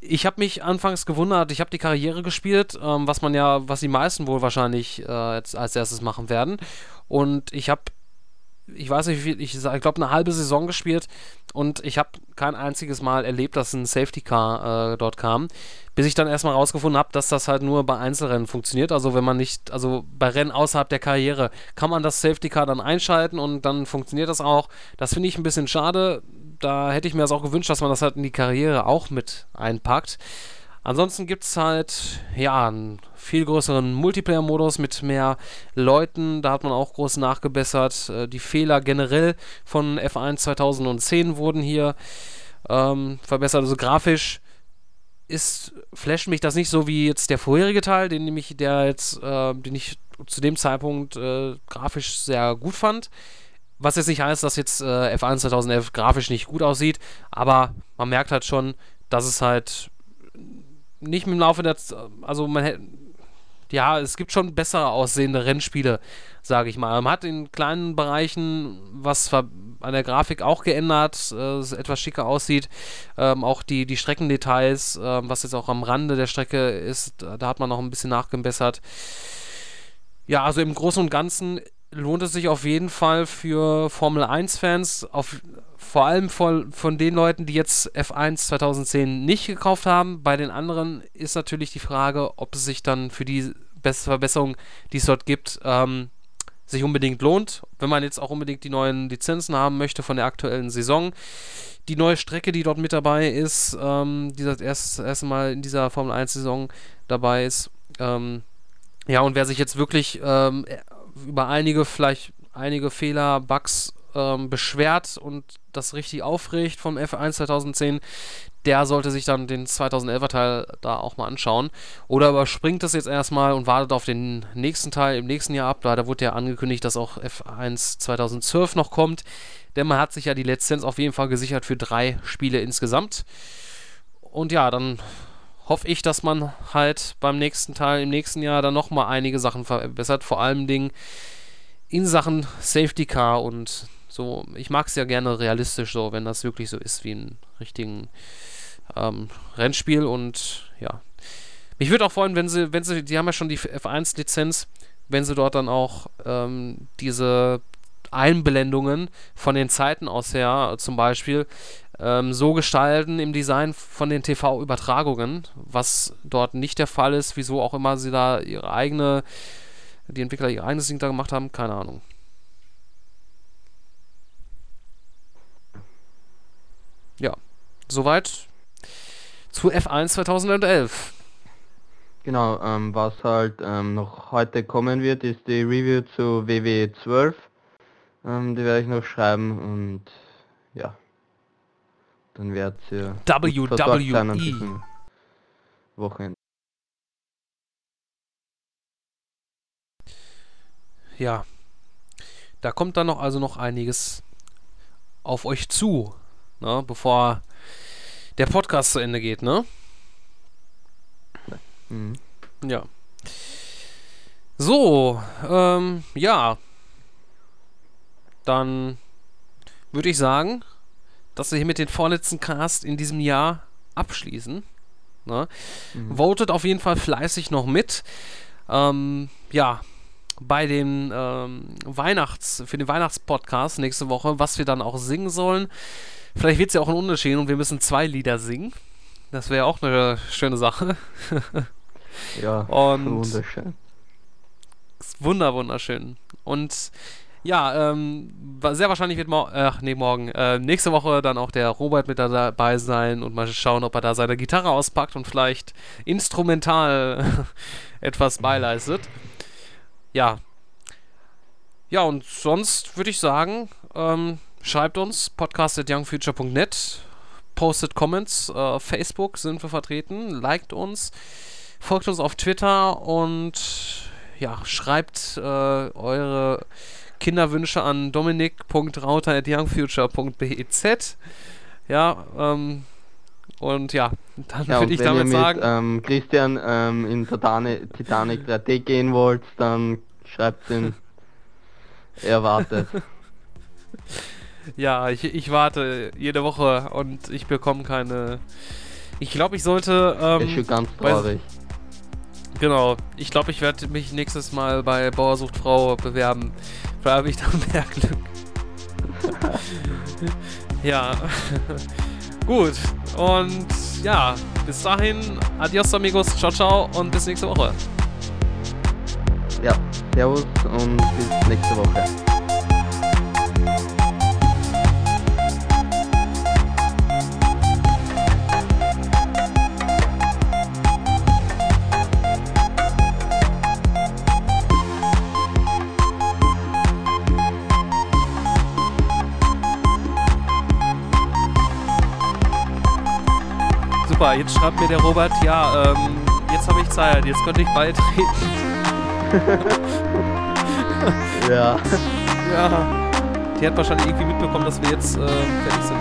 Ich habe mich anfangs gewundert, ich habe die Karriere gespielt, ähm, was man ja, was die meisten wohl wahrscheinlich äh, jetzt als erstes machen werden. Und ich habe ich weiß nicht, wie viel, ich, ich glaube, eine halbe Saison gespielt und ich habe kein einziges Mal erlebt, dass ein Safety Car äh, dort kam, bis ich dann erstmal rausgefunden habe, dass das halt nur bei Einzelrennen funktioniert. Also wenn man nicht, also bei Rennen außerhalb der Karriere kann man das Safety Car dann einschalten und dann funktioniert das auch. Das finde ich ein bisschen schade. Da hätte ich mir das auch gewünscht, dass man das halt in die Karriere auch mit einpackt. Ansonsten gibt es halt, ja, einen viel größeren Multiplayer-Modus mit mehr Leuten. Da hat man auch groß nachgebessert. Äh, die Fehler generell von F1 2010 wurden hier ähm, verbessert. Also grafisch ist, flasht mich das nicht so wie jetzt der vorherige Teil, den nämlich der jetzt, äh, den ich zu dem Zeitpunkt äh, grafisch sehr gut fand. Was jetzt nicht heißt, dass jetzt äh, F1 2011 grafisch nicht gut aussieht, aber man merkt halt schon, dass es halt nicht im Laufe der, also man hätte, ja, es gibt schon besser aussehende Rennspiele, sage ich mal. Man hat in kleinen Bereichen was an der Grafik auch geändert, äh, es etwas schicker aussieht. Ähm, auch die, die Streckendetails, äh, was jetzt auch am Rande der Strecke ist, da, da hat man noch ein bisschen nachgebessert. Ja, also im Großen und Ganzen lohnt es sich auf jeden Fall für Formel 1-Fans, auf vor allem von, von den Leuten, die jetzt F1 2010 nicht gekauft haben. Bei den anderen ist natürlich die Frage, ob es sich dann für die beste Verbesserung, die es dort gibt, ähm, sich unbedingt lohnt. Wenn man jetzt auch unbedingt die neuen Lizenzen haben möchte von der aktuellen Saison. Die neue Strecke, die dort mit dabei ist, ähm, die das erst, erste Mal in dieser Formel 1-Saison dabei ist. Ähm, ja, und wer sich jetzt wirklich ähm, über einige, vielleicht einige Fehler, Bugs ähm, beschwert und das richtig aufregt vom F1 2010, der sollte sich dann den 2011er Teil da auch mal anschauen. Oder überspringt das jetzt erstmal und wartet auf den nächsten Teil im nächsten Jahr ab. Da wurde ja angekündigt, dass auch F1 2012 noch kommt. Denn man hat sich ja die Lizenz auf jeden Fall gesichert für drei Spiele insgesamt. Und ja, dann hoffe ich, dass man halt beim nächsten Teil im nächsten Jahr dann nochmal einige Sachen verbessert. Vor allem Dingen in Sachen Safety Car und so, ich mag es ja gerne realistisch so, wenn das wirklich so ist wie ein richtigen ähm, Rennspiel und ja. Mich würde auch freuen, wenn sie, wenn sie, die haben ja schon die F1-Lizenz, wenn sie dort dann auch ähm, diese Einblendungen von den Zeiten aus her, zum Beispiel, ähm, so gestalten im Design von den TV-Übertragungen, was dort nicht der Fall ist, wieso auch immer sie da ihre eigene, die Entwickler ihr eigenes Ding da gemacht haben, keine Ahnung. Ja, soweit zu F1 2011. Genau, ähm, was halt ähm, noch heute kommen wird, ist die Review zu WWE 12. Ähm, die werde ich noch schreiben und ja, dann wird ihr WWE Wochenende. Ja, da kommt dann noch also noch einiges auf euch zu, ne, bevor der Podcast zu Ende geht, ne? Mhm. Ja. So, ähm, ja. Dann würde ich sagen, dass wir hier mit den vorletzten Cast in diesem Jahr abschließen. Ne? Mhm. Votet auf jeden Fall fleißig noch mit. Ähm, ja, bei den ähm, Weihnachts, für den Weihnachtspodcast nächste Woche, was wir dann auch singen sollen. Vielleicht wird es ja auch ein Unterschied und wir müssen zwei Lieder singen. Das wäre auch eine schöne Sache. ja, und wunderschön. Wunder, wunderschön. Und ja, ähm, sehr wahrscheinlich wird morgen, ach nee, morgen, äh, nächste Woche dann auch der Robert mit dabei sein und mal schauen, ob er da seine Gitarre auspackt und vielleicht instrumental etwas beileistet. Ja. Ja, und sonst würde ich sagen, ähm, schreibt uns podcast at youngfuture.net, postet Comments, äh, Facebook sind wir vertreten, liked uns, folgt uns auf Twitter und ja, schreibt äh, eure Kinderwünsche an dominik.rauter.youngfuture.bez. Ja, ähm, und ja, dann ja, würde ich damit mit, sagen. Ähm, Christian ähm, in Titanic, Titanic 3D gehen wollt, dann schreibt ihn. er wartet. Ja, ich, ich warte jede Woche und ich bekomme keine. Ich glaube, ich sollte. Ähm, ist schon ganz traurig. Genau. Ich glaube, ich werde mich nächstes Mal bei Bauersucht Frau bewerben. Da habe ich dann mehr Glück. ja. Gut. Und ja, bis dahin, adios amigos, ciao ciao und bis nächste Woche. Ja, servus und bis nächste Woche. Jetzt schreibt mir der Robert, ja, ähm, jetzt habe ich Zeit, jetzt könnte ich beitreten. ja. Ja. Die hat wahrscheinlich irgendwie mitbekommen, dass wir jetzt äh, fertig sind.